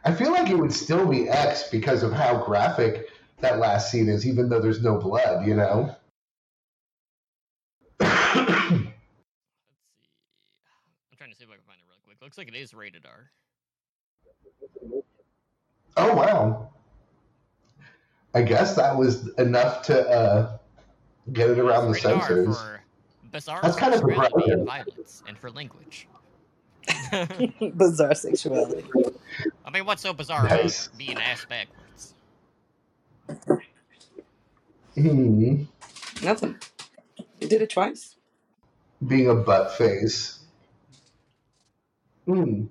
C: I feel like it would still be X because of how graphic that last scene is, even though there's no blood. You know.
A: Let's see. I'm trying to see if I can find it real quick. Looks like it is rated R.
C: oh wow. I guess that was enough to uh, get it around the
A: It's rated R
C: censors.
A: for bizarre
C: That's kind of
A: sexuality
C: surprising.
A: and violence, and for language.
B: Bizarre sexuality.
A: I mean, what's so bizarre
C: Nice.
A: about being ass backwards?
C: Hmm.
B: Nothing. You did it twice.
C: being a butt face. Hmm.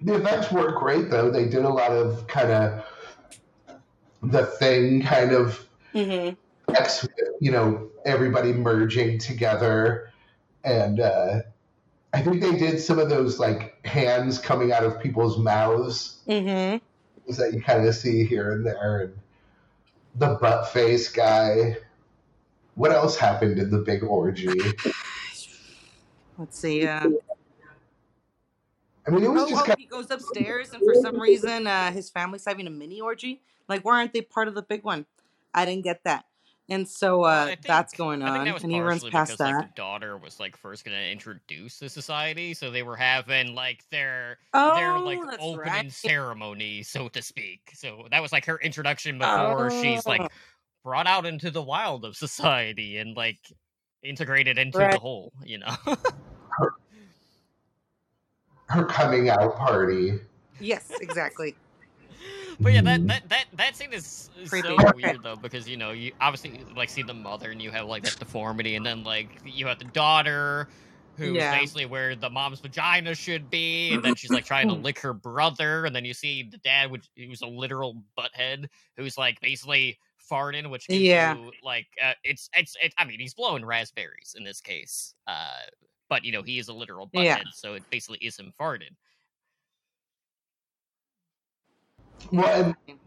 C: The effects were great though. They did a lot of kind of the thing, kind of
B: Mm-hmm.
C: you know, everybody merging together, and uh, I think they did some of those like hands coming out of people's mouths
B: Mm-hmm.
C: that you kind of see here and there, and the butt face guy. What else happened in the big orgy?
B: Let's see. Uh,
C: I mean, it was
B: oh,
C: just
B: oh,
C: kind
B: he goes upstairs, and for some reason, uh, his family's having a mini orgy. Like, why aren't they part of the big one? I didn't get that. And so uh,
A: think-
B: that's going on,
A: that
B: and he runs past
A: because,
B: that.
A: Like, the daughter was like first gonna introduce the society, so they were having like their
B: oh,
A: their like opening
B: right.
A: ceremony, so to speak. So that was like her introduction before she's
B: Oh.
A: like brought out into the wild of society and like integrated into
B: Right.
A: the whole, you know.
C: Her coming out party.
B: Yes, exactly.
A: but yeah,
C: Mm.
A: that that that that scene is, is so weird though because you know you obviously like see the mother and you have like that deformity, and then like you have the daughter. Who's
B: Yeah.
A: basically where the mom's vagina should be, and then she's like trying to lick her brother, and then you see the dad, which who's a literal butthead, who's like basically farting, which gives
B: Yeah.
A: you like uh, it's it's it, I mean he's blowing raspberries in this case, uh, but you know he is a literal butthead,
B: Yeah.
A: so it basically is him farted.
C: Well, and,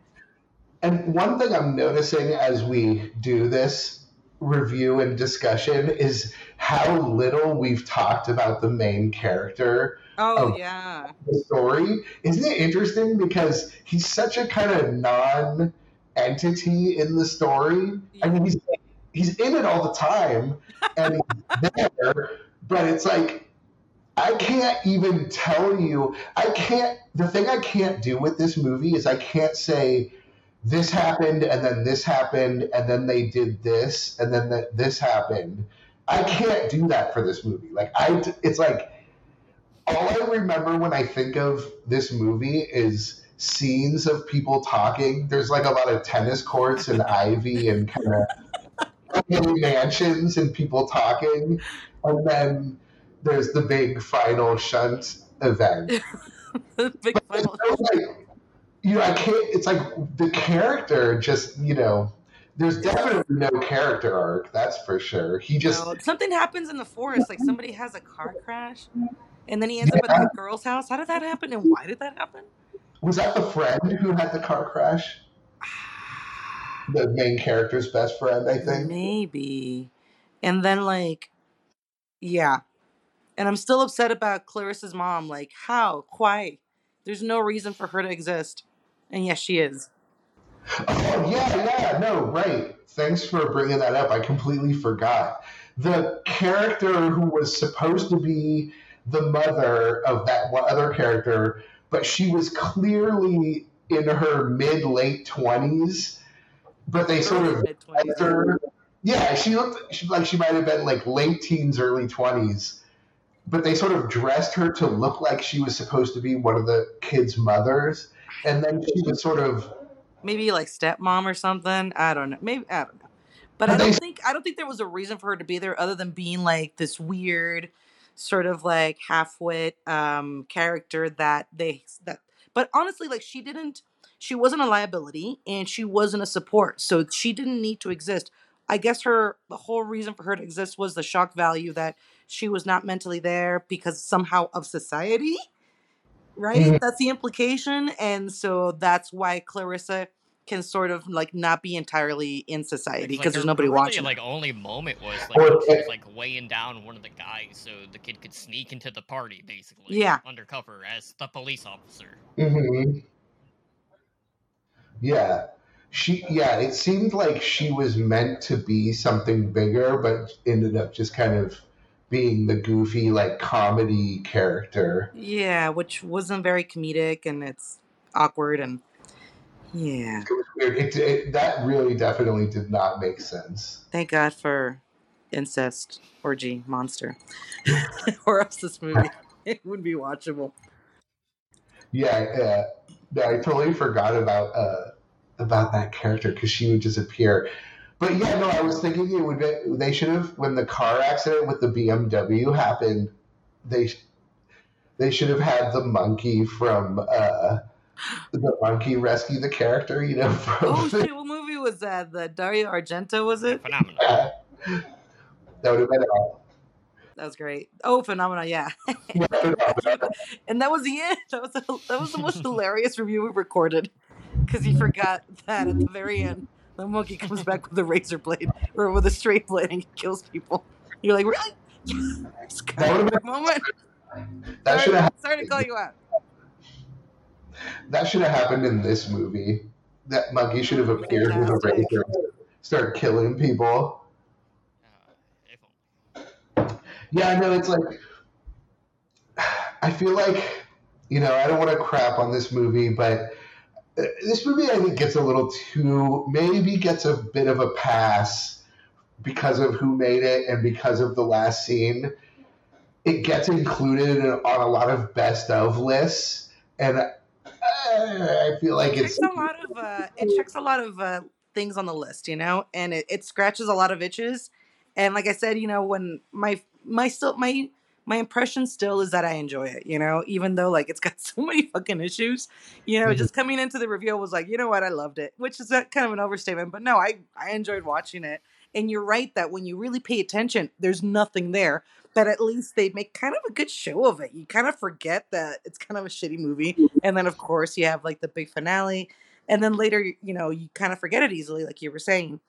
C: and one thing I'm noticing as we do this review and discussion is how little we've talked about the main character
B: Oh yeah.
C: of the story. Isn't it interesting because he's such a kind of non entity in the story? I mean, he's he's in it all the time and he's there, but it's like I can't even tell you. I can't. The thing I can't do with this movie is I can't say this happened and then this happened and then they did this and then that this happened I can't do that for this movie. Like I, it's like all I remember when I think of this movie is scenes of people talking. There's like a lot of tennis courts and ivy and kind of mansions and people talking, and then there's the big final shunt event.
B: big final.
C: like, you know, I can't. It's like the character just, you know, there's definitely no character arc. That's for sure. He just,
B: No, something happens in the forest. Like somebody has a car crash, and then he ends up at that girl's house. How did that happen, and why did that happen?
C: was that the friend who had the car crash? The main character's best friend, I think.
B: Maybe. And then like, yeah. And I'm still upset about Clarissa's mom. Like, how? Why? There's no reason for her to exist. And yes, she is.
C: Oh yeah, yeah, no, right. Thanks for bringing that up. I completely forgot. The character who was supposed to be the mother of that one other character, but she was clearly in her mid late twenties, but they sort of. Yeah, she looked she, like she might have been like late teens, early twenties, but they sort of dressed her to look like she was supposed to be one of the kids' mothers, and then she was sort of
B: maybe like stepmom or something. I don't know. Maybe I don't know. But
C: But
B: I don't
C: they-
B: think I don't think there was a reason for her to be there other than being like this weird sort of like half-wit um character that they that but honestly like she didn't she wasn't a liability and she wasn't a support. So she didn't need to exist. I guess her the whole reason for her to exist was the shock value that she was not mentally there because somehow of society right?
C: Mhm.
B: That's the implication, and so that's why Clarissa can sort of like not be entirely in society
A: Like,
B: because there's nobody
A: really,
B: watching.
A: Like only moment was like
C: Or-
A: she was like weighing down one of the guys so the kid could sneak into the party, basically.
B: Yeah.
A: Undercover as the police officer.
C: hmm Yeah. She yeah, it seemed like she was meant to be something bigger, but ended up just kind of being the goofy, like comedy character.
B: Yeah, which wasn't very comedic, and it's awkward, and yeah.
C: It was weird. It, it, that really definitely did not make sense.
B: Thank God for incest orgy monster, or else this movie it would be watchable.
C: Yeah, yeah. No, I totally forgot about uh about that character because she would just appear. But yeah, no, I was thinking it would be, they should have when the car accident with the BMW happened, they they should have had the monkey from uh the monkey rescue the character, you know, from
B: Oh shit! What movie was that? The Dario Argento was it?
A: Phenomenal.
C: that would have been all.
B: That was great. Oh, Phenomena, yeah. and that was the end. That was the, that was the most hilarious review we recorded because he forgot that at the very end, the monkey comes back with a razor blade or with a straight blade and kills people. You're like, really? Yes,
C: That
B: moment.
C: That should have
B: sorry to call you out.
C: that should have happened in this movie. That monkey should have appeared with a razor, start killing people.
A: Uh, if only.
C: Yeah, I know. It's like I feel like you know I don't want to crap on this movie, but uh, this movie I think gets a little too maybe gets a bit of a pass because of who made it and because of the last scene. It gets included on a lot of best of lists, and uh, I feel like
B: It
C: it's
B: checks a lot of uh, it checks a lot of uh, things on the list, you know, and it, it scratches a lot of itches. And like I said, you know, when my my still my my impression still is that I enjoy it, you know, even though like it's got so many fucking issues. You know,
C: Mhm.
B: just coming into the review I was like, you know what, I loved it, which is a, kind of an overstatement, but no, I I enjoyed watching it. And you're right that when you really pay attention, there's nothing there. But at least they make kind of a good show of it. You kind of forget that it's kind of a shitty movie and then of course you have like the big finale and then later you know you kind of forget it easily like you were saying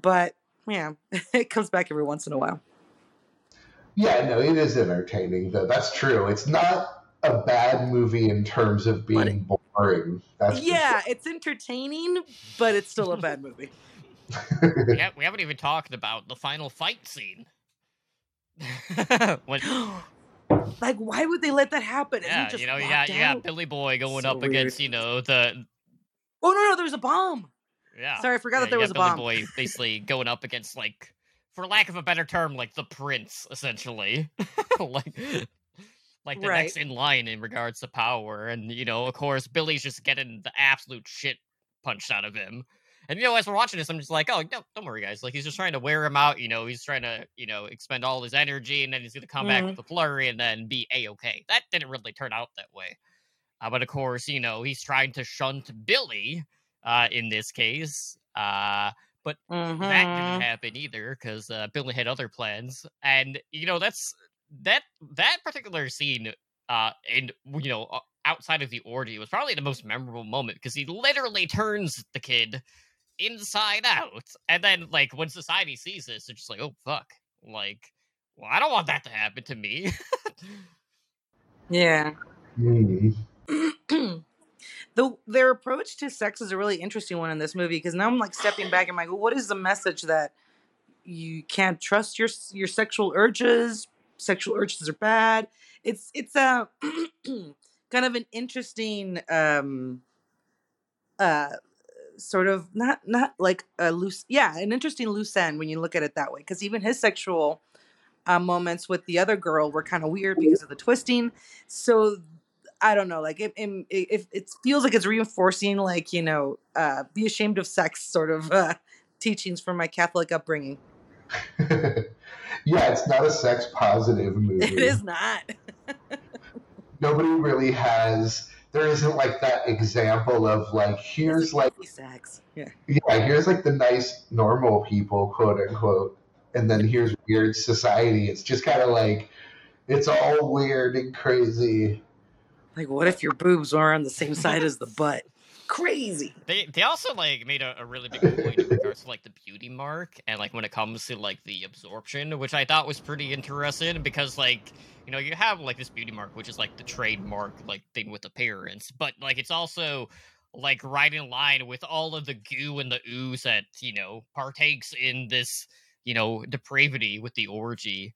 B: but yeah it comes back every once in a while
C: yeah, no, it is entertaining though. That's true. It's not a bad movie in terms of
B: But
C: being boring. That's for
B: yeah it's entertaining but it's still a bad movie
A: we, we haven't even talked about the final fight scene. when,
B: like why would they let that happen
A: yeah,
B: just
A: you know, you
B: walked
A: got, you got? Billy Boy going
B: So
A: up against, you know, the
B: oh no no there was a bomb
A: yeah.
B: sorry i forgot
A: yeah,
B: that there was a
A: got
B: bomb
A: Billy Boy basically going up against like for lack of a better term, like the prince, essentially, like like the
B: Right.
A: next in line in regards to power. And you know, of course, Billy's just getting the absolute shit punched out of him. And you know, as we're watching this, I'm just like, oh no, don't worry, guys. Like he's just trying to wear him out. You know, he's trying to you know expend all his energy, and then he's gonna come back
B: Mhm.
A: with a flurry and then be a okay. That didn't really turn out that way. Uh, but of course, you know, he's trying to shunt Billy uh, in this case. Uh, that
B: Mhm.
A: didn't happen either because uh, Billy had other plans, and you know that's that that particular scene, uh, and you know outside of the orgy was probably the most memorable moment because he literally turns the kid inside out, and then like when society sees this, they're just like, oh fuck, like, well, I don't want that to happen to me.
B: Yeah.
C: Mm.
B: the their approach to sex is a really interesting one in this movie because now I'm like stepping back and I'm like, well, what is the message that you can't trust your your sexual urges? Sexual urges are bad. It's it's a kind of an interesting um uh sort of not not like a loose yeah an interesting loose end when you look at it that way because even his sexual uh, moments with the other girl were kind of weird because of the twisting so I don't know, like it, it, it, it feels like it's reinforcing, like you know, uh, be ashamed of sex sort of uh, teachings from my Catholic upbringing.
C: yeah, it's not a sex positive movie.
B: It is not.
C: Nobody really has. There isn't like that example of like here's like
B: sex. Yeah.
C: yeah here's like the nice normal people quote unquote, and then here's weird society. It's just kind of like it's all weird and crazy.
B: Like, what if your boobs are on the same side as the butt? Crazy.
A: They they also like made a, a really big point in regards to like the beauty mark and like when it comes to like the absorption, which I thought was pretty interesting because like you know you have like this beauty mark which is like the trademark like thing with appearance, but like it's also like right in line with all of the goo and the ooze that you know partakes in this you know depravity with the orgy.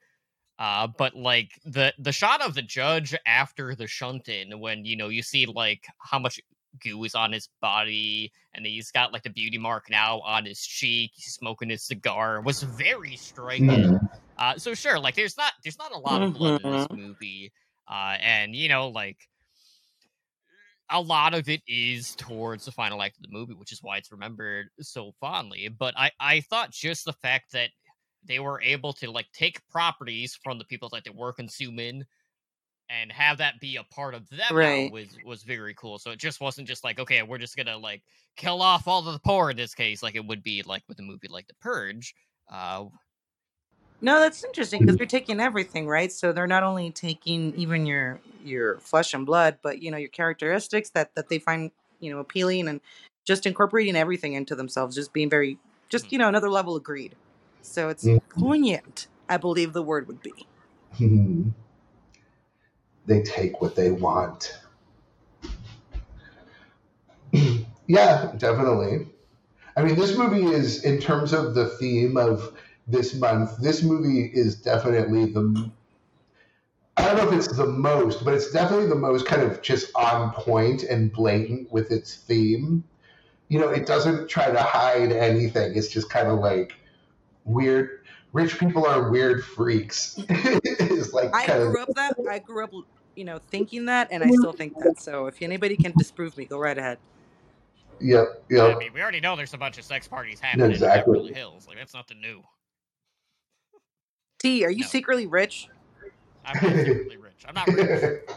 A: Uh, but like the the shot of the judge after the shunting, when you know you see like how much goo is on his body, and he's got like the beauty mark now on his cheek. He's smoking his cigar. Was very striking.
C: Mhm.
A: Uh, so sure, like there's not there's not a lot of blood in this
B: Mhm.
A: movie, uh, and you know like a lot of it is towards the final act of the movie, which is why it's remembered so fondly. But I I thought just the fact that they were able to like take properties from the people that they were consuming and have that be a part of them
B: Right.
A: was was very cool. So it just wasn't just like okay, we're just gonna like kill off all of the poor in this case, like it would be like with a movie like The Purge. Uh,
B: No, that's interesting because they're taking everything, right? So they're not only taking even your your flesh and blood, but you know your characteristics that that they find you know appealing, and just incorporating everything into themselves, just being very, just you know another level of greed. So it's
C: Mhm.
B: poignant, I believe the word would be.
C: Mhm. they take what they want. yeah, definitely. I mean, this movie is, in terms of the theme of this month, this movie is definitely the. I don't know if it's the most, but it's definitely the most kind of just on point and blatant with its theme. You know, it doesn't try to hide anything. It's just kind of like weird. Rich people are weird freaks. it's like
B: I
C: kind of
B: grew up that I grew up, you know, thinking that, and I still think that. So if anybody can disprove me, go right ahead.
C: Yep,
A: I mean, we already know there's a bunch of sex parties happening
C: Exactly.
A: in Beverly Hills. Like that's nothing new.
B: T, are you
A: No.
B: secretly rich?
A: I'm not secretly rich. I'm not rich.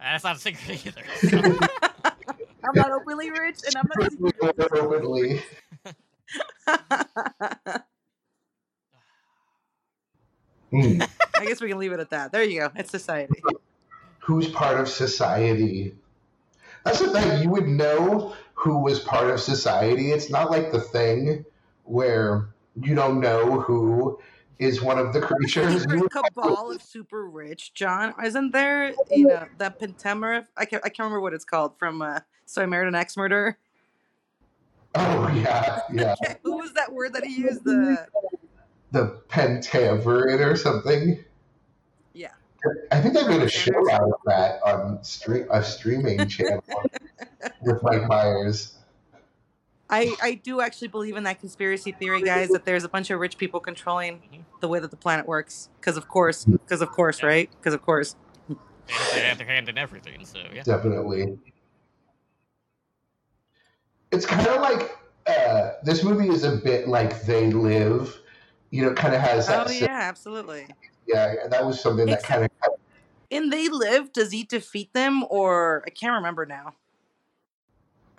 A: That's not a secret either. so-
B: I'm not openly rich, and I'm not secretly
C: Openly. Hmm.
B: I guess we can leave it at that. There you go. It's society.
C: Who's part of society? That's the thing. You would know who was part of society. It's not like the thing where you don't know who is one of the creatures.
B: Secret cabal of super rich, John. Isn't there, you know, that pentamer? I can't, I can't remember what it's called from uh, So I Married an Axe Murderer.
C: Oh yeah, yeah.
B: Who was that word that he used? The
C: The Pentaverate or something.
B: yeah.
C: I think I made a show out of that on stream a streaming channel with Mike Myers.
B: I, I do actually believe in that conspiracy theory, guys, that there's a bunch of rich people controlling the way that the planet works. Because of course, because of course, right? Because of course.
A: They have their hand in everything, so yeah.
C: Definitely. It's kind of like uh, this movie is a bit like They Live. You know, kind of has that.
B: Oh yeah, absolutely.
C: yeah, and that was something that kind of.
B: In they live. Does he defeat them, or I can't remember now?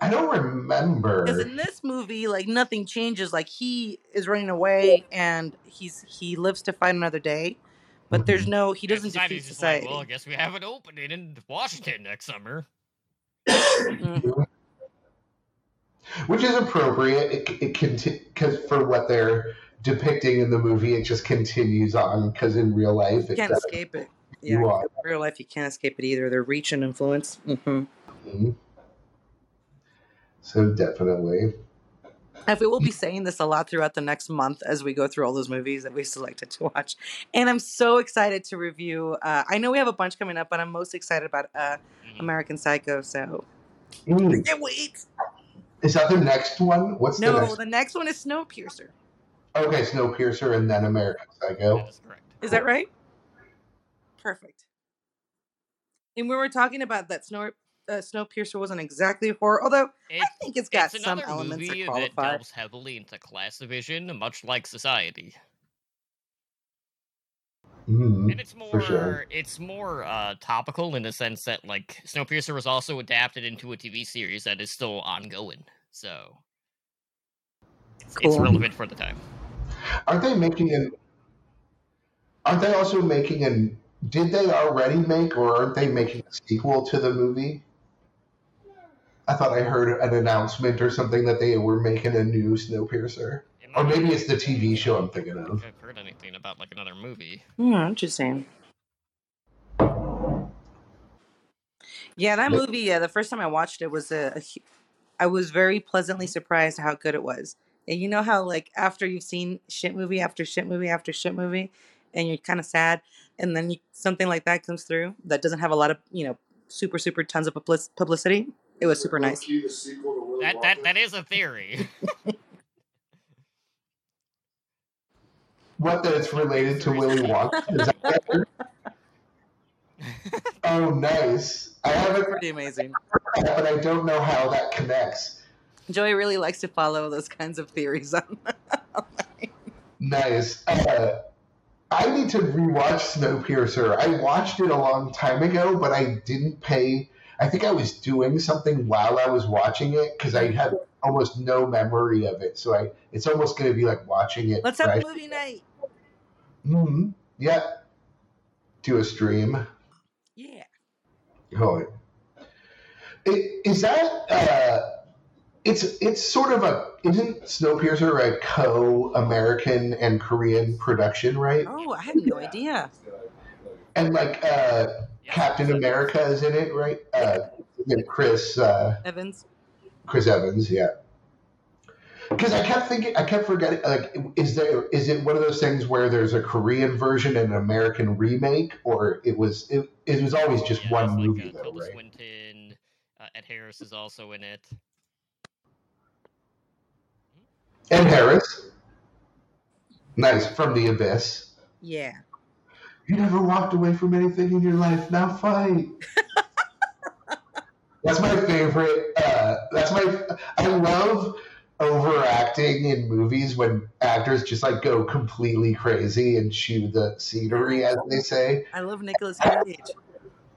C: I don't remember.
B: Because in this movie, like nothing changes. Like he is running away, and he's he lives to fight another day. But there's no. He doesn't defeat
A: society's just like,
B: society.
A: well, I guess we have an opening in Washington next summer.
B: Mhm.
C: Which is appropriate. It, it because for what they're depicting in the movie, it just continues on. Because in real life,
B: You
C: it
B: can't escape it.
C: You
B: Yeah,
C: are.
B: in real life, you can't escape it either. They're reach and influence. hmm
C: Mhm. So definitely.
B: And we will be saying this a lot throughout the next month as we go through all those movies that we selected to watch. And I'm so excited to review. Uh, I know we have a bunch coming up, but I'm most excited about uh,
A: Mhm.
B: American Psycho. So I
C: Mm.
B: can't wait.
C: Is that the next one? What's the
B: No,
C: next?
B: the next one is Snowpiercer.
C: Okay, Snowpiercer and then American Psycho.
A: That is correct.
B: Is that right? Perfect. And we were talking about that Snow uh, Snowpiercer wasn't exactly horror, although I think it's got
A: it's
B: some
A: another
B: elements
A: movie
B: that
A: that
B: qualify.
A: delves heavily into class division, much like Society.
C: Mhm.
A: And it's more
C: sure.
A: it's more uh topical in the sense that like Snowpiercer was also adapted into a TV series that is still ongoing. So it's, it's relevant for the time.
C: Aren't they making an? Aren't they also making an? Did they already make, or aren't they making a sequel to the movie? I thought I heard an announcement or something that they were making a new Snowpiercer, or
A: might be-
C: maybe it's the TV show I'm thinking of.
A: I've heard anything about like another movie.
B: Hmm, interesting. Yeah, that movie. Yeah, the first time I watched it was a, a I was very pleasantly surprised how good it was. And you know how like after you've seen shit movie after shit movie after shit movie, and you're kind of sad, and then you, something like that comes through that doesn't have a lot of you know super super tons of publicity. It was super nice.
D: Low-key the sequel to Willy
A: That that that is a theory.
C: What that it's related to Willy Wonka? Is that what I heard? oh, nice. I haven't
B: Pretty amazing.
C: that, but I don't know how that connects.
B: Joey really likes to follow those kinds of theories on.
C: Nice. Uh, I need to rewatch Snowpiercer. I watched it a long time ago, but I didn't pay. I think I was doing something while I was watching it because I had almost no memory of it. So I, it's almost going to be like watching it.
B: Let's have
C: fresh.
B: a movie night.
C: Hmm Yeah. Do a stream.
B: Yeah.
C: Oh, is that? Uh, it's it's sort of a isn't Snowpiercer a co-American and Korean production, right?
B: Oh, I had no idea.
C: And like uh,
A: Yeah,
C: Captain America is in it, right? Uh, and Chris uh,
B: Evans.
C: Chris Evans, yeah. Because I kept thinking, I kept forgetting. Like, is there is it one of those things where there's a Korean version and an American remake, or it was it, it was always just
A: Yeah,
C: one
A: there's, like,
C: movie
A: uh,
C: though,
A: Tilda
C: right?
A: Swinton, uh, Ed Harris is also in it.
C: And Harris, nice from the abyss.
B: Yeah.
C: You never walked away from anything in your life. Now fight. that's my favorite. Uh, that's my. I love overacting in movies when actors just like go completely crazy and chew the scenery, as they say.
B: I love Nicolas Cage.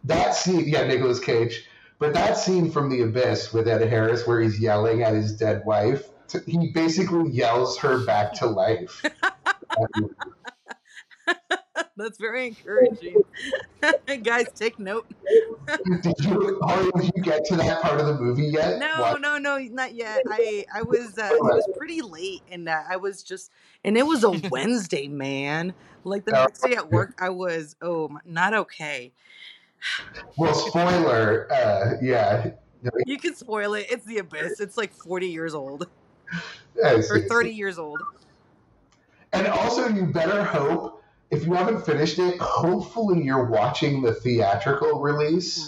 C: That scene, yeah, Nicolas Cage. But that scene from The Abyss with Ed Harris, where he's yelling at his dead wife, he basically yells her back to life.
B: That's very encouraging. Guys, take note.
C: did you, did you get to that part of the movie yet?
B: No,
C: What?
B: no, no, not yet. I I was uh, it was pretty late, and uh, I was just, and it was a Wednesday, man. Like the
C: Oh,
B: next day at work, I was oh not okay.
C: Well, spoiler, uh, yeah.
B: You can spoil it. It's the abyss. It's like forty years old or thirty years old.
C: And also, you better hope, if you haven't finished it, hopefully you're watching the theatrical release.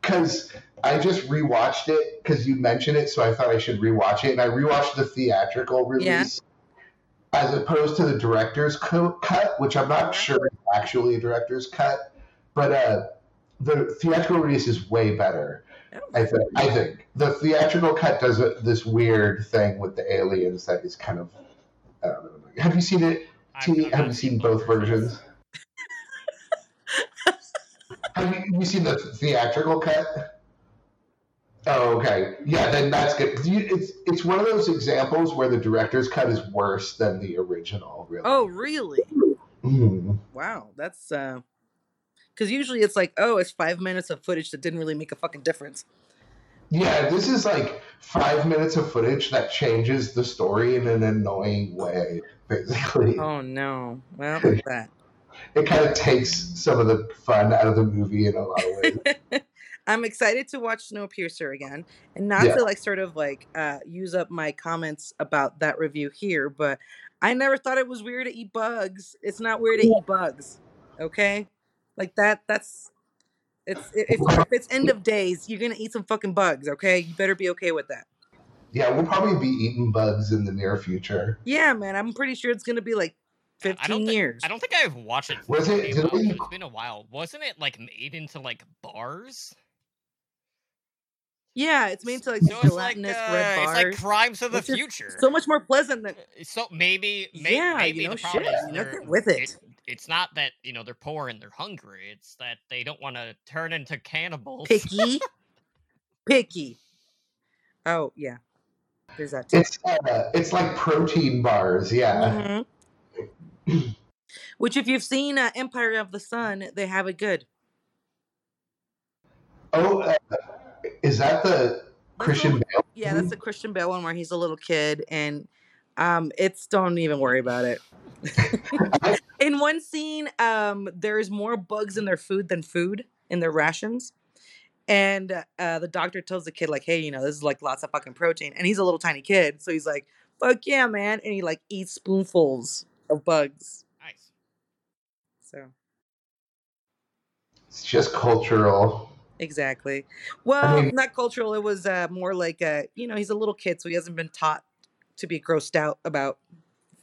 C: Because I just rewatched it because you mentioned it, so I thought I should rewatch it, and I rewatched the theatrical release as opposed to the director's co- cut, which I'm not sure is actually a director's cut, but uh, the theatrical release is way better. I think. I think the theatrical cut does a, this weird thing with the aliens that is kind of. I don't know. Have you seen it?
A: I've-
C: T?
A: I've
C: Have
A: not
C: you seen both versions? have, you, have you seen the theatrical cut? Oh, okay. Yeah, then that's good. you- It's it's one of those examples where the director's cut is worse than the original. Really.
B: Oh, really?
C: Mm.
B: Wow, that's uh because usually it's like, oh, it's five minutes of footage that didn't really make a fucking difference.
C: Yeah, this is like five minutes of footage that changes the story in an annoying way. Basically,
B: Oh no. Well, that.
C: it kind of takes some of the fun out of the movie in a lot of ways.
B: I'm excited to watch Snowpiercer again, and not
C: Yeah.
B: to like sort of like uh, use up my comments about that review here, but I never thought it was weird to eat bugs. It's not weird to eat bugs, okay? Like that. That's it's if, if it's end of days, you're gonna eat some fucking bugs, okay? You better be okay with that.
C: yeah, we'll probably be eating bugs in the near future.
B: Yeah, man. I'm pretty sure it's gonna be like
A: I don't
B: 15
A: thi-
B: years.
A: I don't think I've watched it.
C: Was it-
A: came
C: did
A: out.
C: they-
A: It's been a while. Wasn't it like made into like bars?
B: Yeah, it's made to like
A: So it's like uh,
B: red
A: it's like Crimes of the Future.
B: so much more pleasant than
A: Uh, So maybe, may,
B: Yeah,
A: maybe
B: you know,
A: the
B: shit,
A: is
B: you know,
A: they're-
B: with it.
A: It's not that you know they're poor and they're hungry. It's that they don't want to turn into cannibals.
B: picky. picky. Oh yeah, there's that too.
C: It's uh, it's like protein bars. Yeah,
B: Mhm. Which, if you've seen uh, Empire of the Sun, they have it good.
C: Oh, uh, is that the Christian
B: the-
C: Bale?
B: Yeah, that's the Christian Bale one where he's a little kid, and um, it's don't even worry about it. in one scene, um, there's more bugs in their food than food in their rations. And uh, the doctor tells the kid, like, hey, you know, this is like lots of fucking protein. And he's a little tiny kid. So he's like, fuck yeah, man. And he like eats spoonfuls of bugs.
A: Nice.
B: So,
C: It's just cultural.
B: exactly. Well,
C: mean-
B: not cultural. It was uh, more like, uh, you know, he's a little kid. So he hasn't been taught to be grossed out about,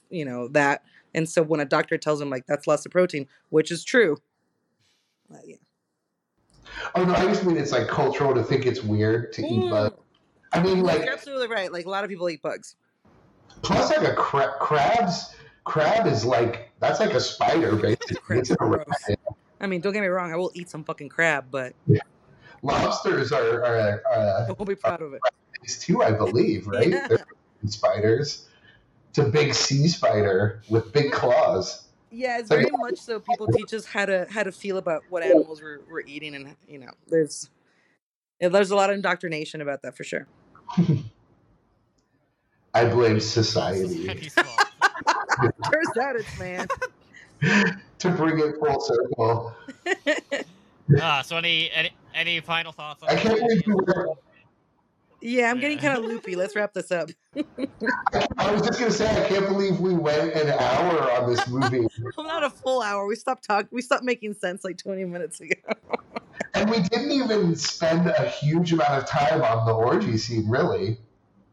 B: you know, that. And so when a doctor tells him, like, that's lots of protein, which is true. Uh, yeah.
C: Oh no, I just mean it's like cultural to think it's weird to eat
B: Mm.
C: bugs. I mean, like You're
B: absolutely right. Like a lot of people eat bugs.
C: plus like a cra- crabs. Crab is like that's like a spider basically. It's a.
B: I mean, don't get me wrong. I will eat some fucking crab, but yeah.
C: Lobsters are, are uh,
B: I won't be proud of it.
C: these too, I believe, right?
B: Yeah.
C: They're spiders. It's a big sea spider with big claws.
B: Yeah, it's
C: Like-
B: very much so. People teach us how to how to feel about what animals we're, we're eating, and you know, there's there's a lot of indoctrination about that for sure.
C: I blame society
A: Society's fault.
B: Turns out it's man.
C: to bring it full circle.
A: uh, so any, any any final thoughts? On
C: I can't believe you were,
B: Yeah, I'm getting kind of loopy. Let's wrap this up.
C: I was just gonna say I can't believe we went an hour on this movie.
B: Well, not a full hour. We stopped talking. We stopped making sense like 20 minutes ago.
C: And we didn't even spend a huge amount of time on the orgy scene, really.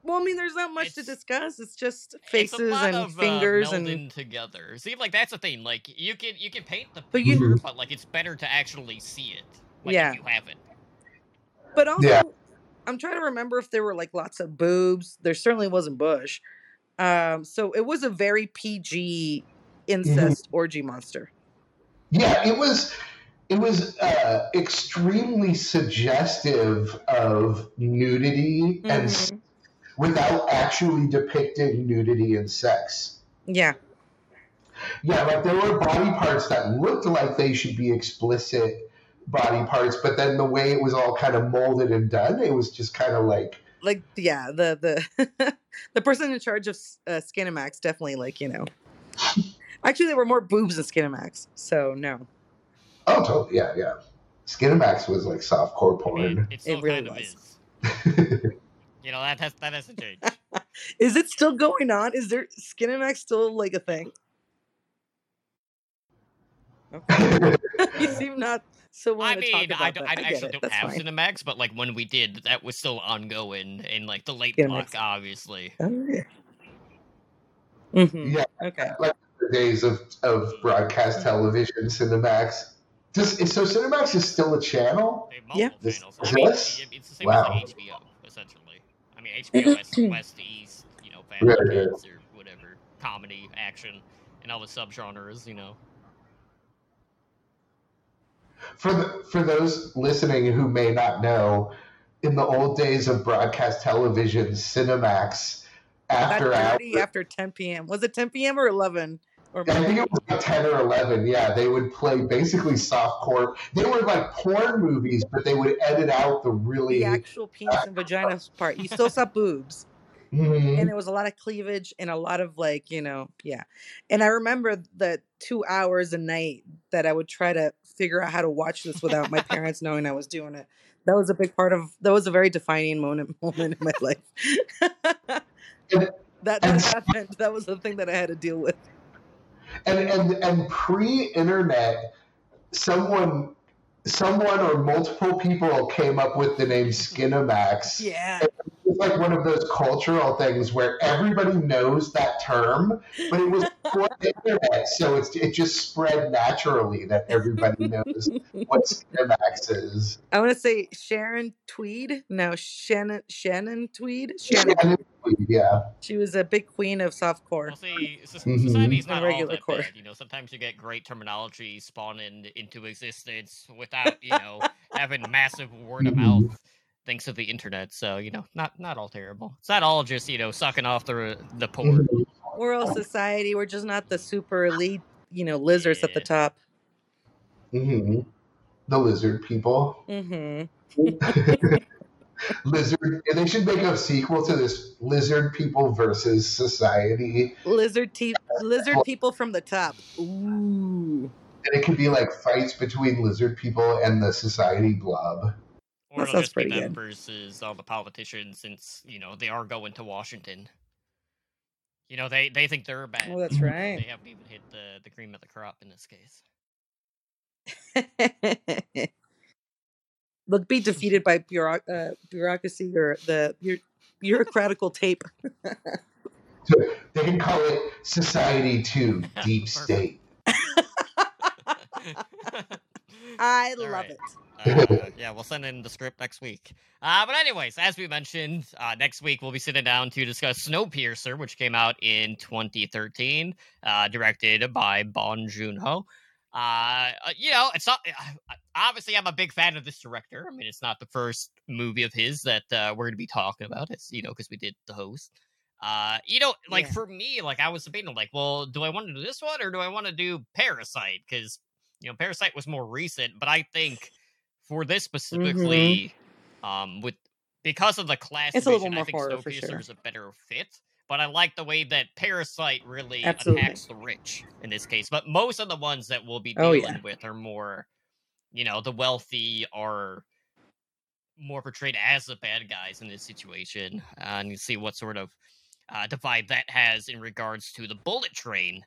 B: Well, I mean, there's not much to discuss. It's just
A: It's a
B: faces
A: lot
B: and
A: of,
B: fingers
A: uh,
B: and
A: together. See, like that's the thing. Like you can you can paint the
B: But you-
A: picture, but like it's better to actually see it. Like,
B: Yeah.
A: if you haven't.
B: But also,
C: Yeah.
B: I'm trying to remember if there were like lots of boobs. There certainly wasn't Bush. Um, so it was a very PG incest orgy monster.
C: Yeah, it was it was uh, extremely suggestive of nudity and s-
B: Mhm.
C: without actually depicting nudity and sex.
B: Yeah,
C: Yeah, like there were body parts that looked like they should be explicit body parts, but then the way it was all kind of molded and done, it was just kind of like
B: like yeah, the the the person in charge of uh, Skinamax definitely like you know. Actually, there were more boobs in Skinamax, so no.
C: oh, totally, yeah, yeah. Skinamax was like softcore
A: I mean,
C: porn.
A: it
B: really
A: kind
B: was.
A: is. You know that has that hasn't changed.
B: Is it still going on? Is there Skinamax still like a thing? Okay. you seem not so
A: I
B: willing to
A: mean,
B: talk about
A: I, don't,
B: that.
A: I
B: I
A: actually
B: it.
A: don't
B: That's
A: have
B: fine.
A: Cinemax, but like when we did, that was still ongoing in like the late
B: Cinemax.
A: block, obviously.
B: Oh, yeah. Mm-hmm.
C: Yeah,
B: Okay.
C: like the days of, of broadcast television, Cinemax. Does, so Cinemax is still a channel?
B: Yeah.
A: multiple
C: This-
A: channels. I mean,
C: this?
A: it's the same
C: Wow.
A: as like HBO, essentially. I mean, HBO has West to East, you know, family
C: Right, right.
A: kids or whatever, comedy, action, and all the subgenres, you know.
C: For the, for those listening who may not know, in the old days of broadcast television, Cinemax after hours,
B: after 10 p.m. Was it 10 p.m. or 11? Or
C: I think it was like 10 or 11. Yeah, they would play basically softcore. They were like porn movies, but they would edit out the really.
B: the actual penis and vagina part. You still saw boobs.
C: Mhm.
B: and there was a lot of cleavage and a lot of like you know yeah and i remember the two hours a night that i would try to figure out how to watch this without my parents knowing i was doing it. That was a big part of that was a very defining moment moment in my life. That that happened. That was the thing that i had to deal with.
C: And and and pre-internet someone someone or multiple people came up with the name skinamax.
B: Yeah.
C: It's like one of those cultural things where everybody knows that term but it was before the internet so it's it just spread naturally that everybody knows what skinamax is.
B: I want to say sharon tweed? No shannon shannon tweed? Shannon
C: yeah
B: she was a big queen of softcore
A: Well, see, so-
C: Mhm.
A: society's
B: And
A: not all that
B: core.
A: bad. You know, sometimes you get great terminology spawning into existence without, you know, having massive word of
C: Mhm.
A: mouth thanks to the internet. So, you know, not not all terrible. It's not all just, you know, sucking off the the poor.
B: We're all society we're just not the super elite you know lizards at the
A: Yeah.
B: top
C: Mhm. the lizard people
B: mm-hmm
C: lizard they should make a sequel to this lizard people versus society
B: lizard te- lizard people from the top ooh
C: and it could be like fights between lizard people and the society blob
A: Or
B: That
A: it'll
B: sounds
A: just
B: pretty
A: them
B: good.
A: versus all the politicians since, you know, they are going to Washington. You know, they, they think they're bad.
B: oh that's
C: right.
A: They haven't even hit the, the cream of the crop in this case.
B: look be defeated by bureauc- uh, bureaucracy or the bu- bureaucratical tape
C: so they can call it society 2 deep state
B: i
A: All
B: love
A: right.
B: it
A: Uh, yeah, we'll send in the script next week. Uh, but anyways, as we mentioned, uh, next week we'll be sitting down to discuss Snowpiercer, which came out in 2013, uh, directed by Bong Joon-ho. Uh, uh, you know, it's not. Uh, obviously, I'm a big fan of this director. I mean, it's not the first movie of his that uh, we're going to be talking about. It's you know because we did the host. Uh, you know, like
B: Yeah.
A: for me, like I was debating, like, well, do I want to do this one or do I want to do Parasite? Because you know, Parasite was more recent, but I think for this specifically, um, with because of the class,
B: Mm-hmm. It's a little
A: division, I
B: more
A: think
B: horror, for sure.
A: is a better fit. But I like the way that Parasite really
B: Absolutely.
A: attacks the rich in this case. But most of the ones that we'll be
B: Oh,
A: dealing
B: yeah.
A: with are more, you know, the wealthy are more portrayed as the bad guys in this situation, uh, and you see what sort of uh, divide that has in regards to the bullet train,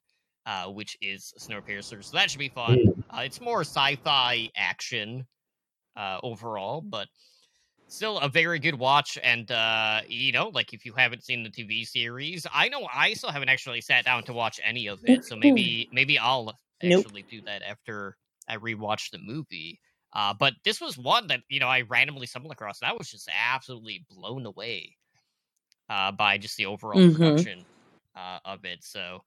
A: uh, which is Snowpiercer. So that should be fun. Uh, it's more sci-fi action uh, overall, but still a very good watch. And uh, you know, like if you haven't seen the TV series, I know I still haven't actually sat down to watch any of it. So maybe maybe I'll
B: Nope.
A: actually do that after I rewatch the movie. Uh, but this was one that you know I randomly stumbled across, and I was just absolutely blown away uh, by just the overall
B: Mhm.
A: production uh, of it. So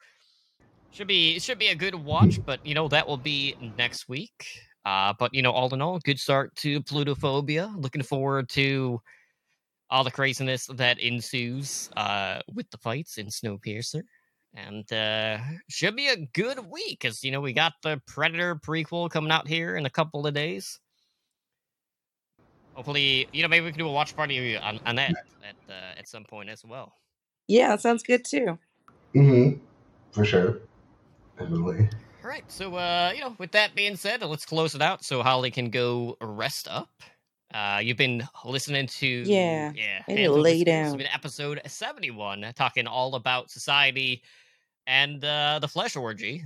A: should be should be a good watch, but you know that will be next week. Uh, but you know, all in all, good start to Plutophobia. Looking forward to all the craziness that ensues uh, with the fights in Snowpiercer. And uh, should be a good week because you know we got the Predator prequel coming out here in a couple of days. Hopefully, you know maybe we can do a watch party on, on that at uh, at some point as well.
B: yeah that sounds good too
C: hmm For sure. Definitely.
A: All right, so uh, you know, with that being said, let's close it out so Holly can go rest up. Uh, you've been listening to
B: Yeah,
A: yeah,
B: I need to
A: Hands of
B: lay
A: Whiskers. It's
B: down.
A: been episode seventy-one, talking all about society and uh, the flesh orgy.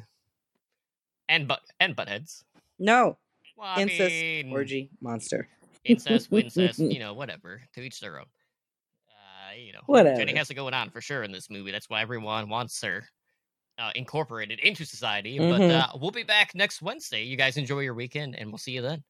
A: and but and buttheads.
B: No,
A: Well,
B: incest
A: mean,
B: orgy monster.
A: incest, wincest, you know, whatever. To each their own. Uh, you know, Jenny has it going on for sure in this movie. That's why everyone wants her uh, incorporated into society.
B: Mhm.
A: But uh, we'll be back next Wednesday. You guys enjoy your weekend, and we'll see you then.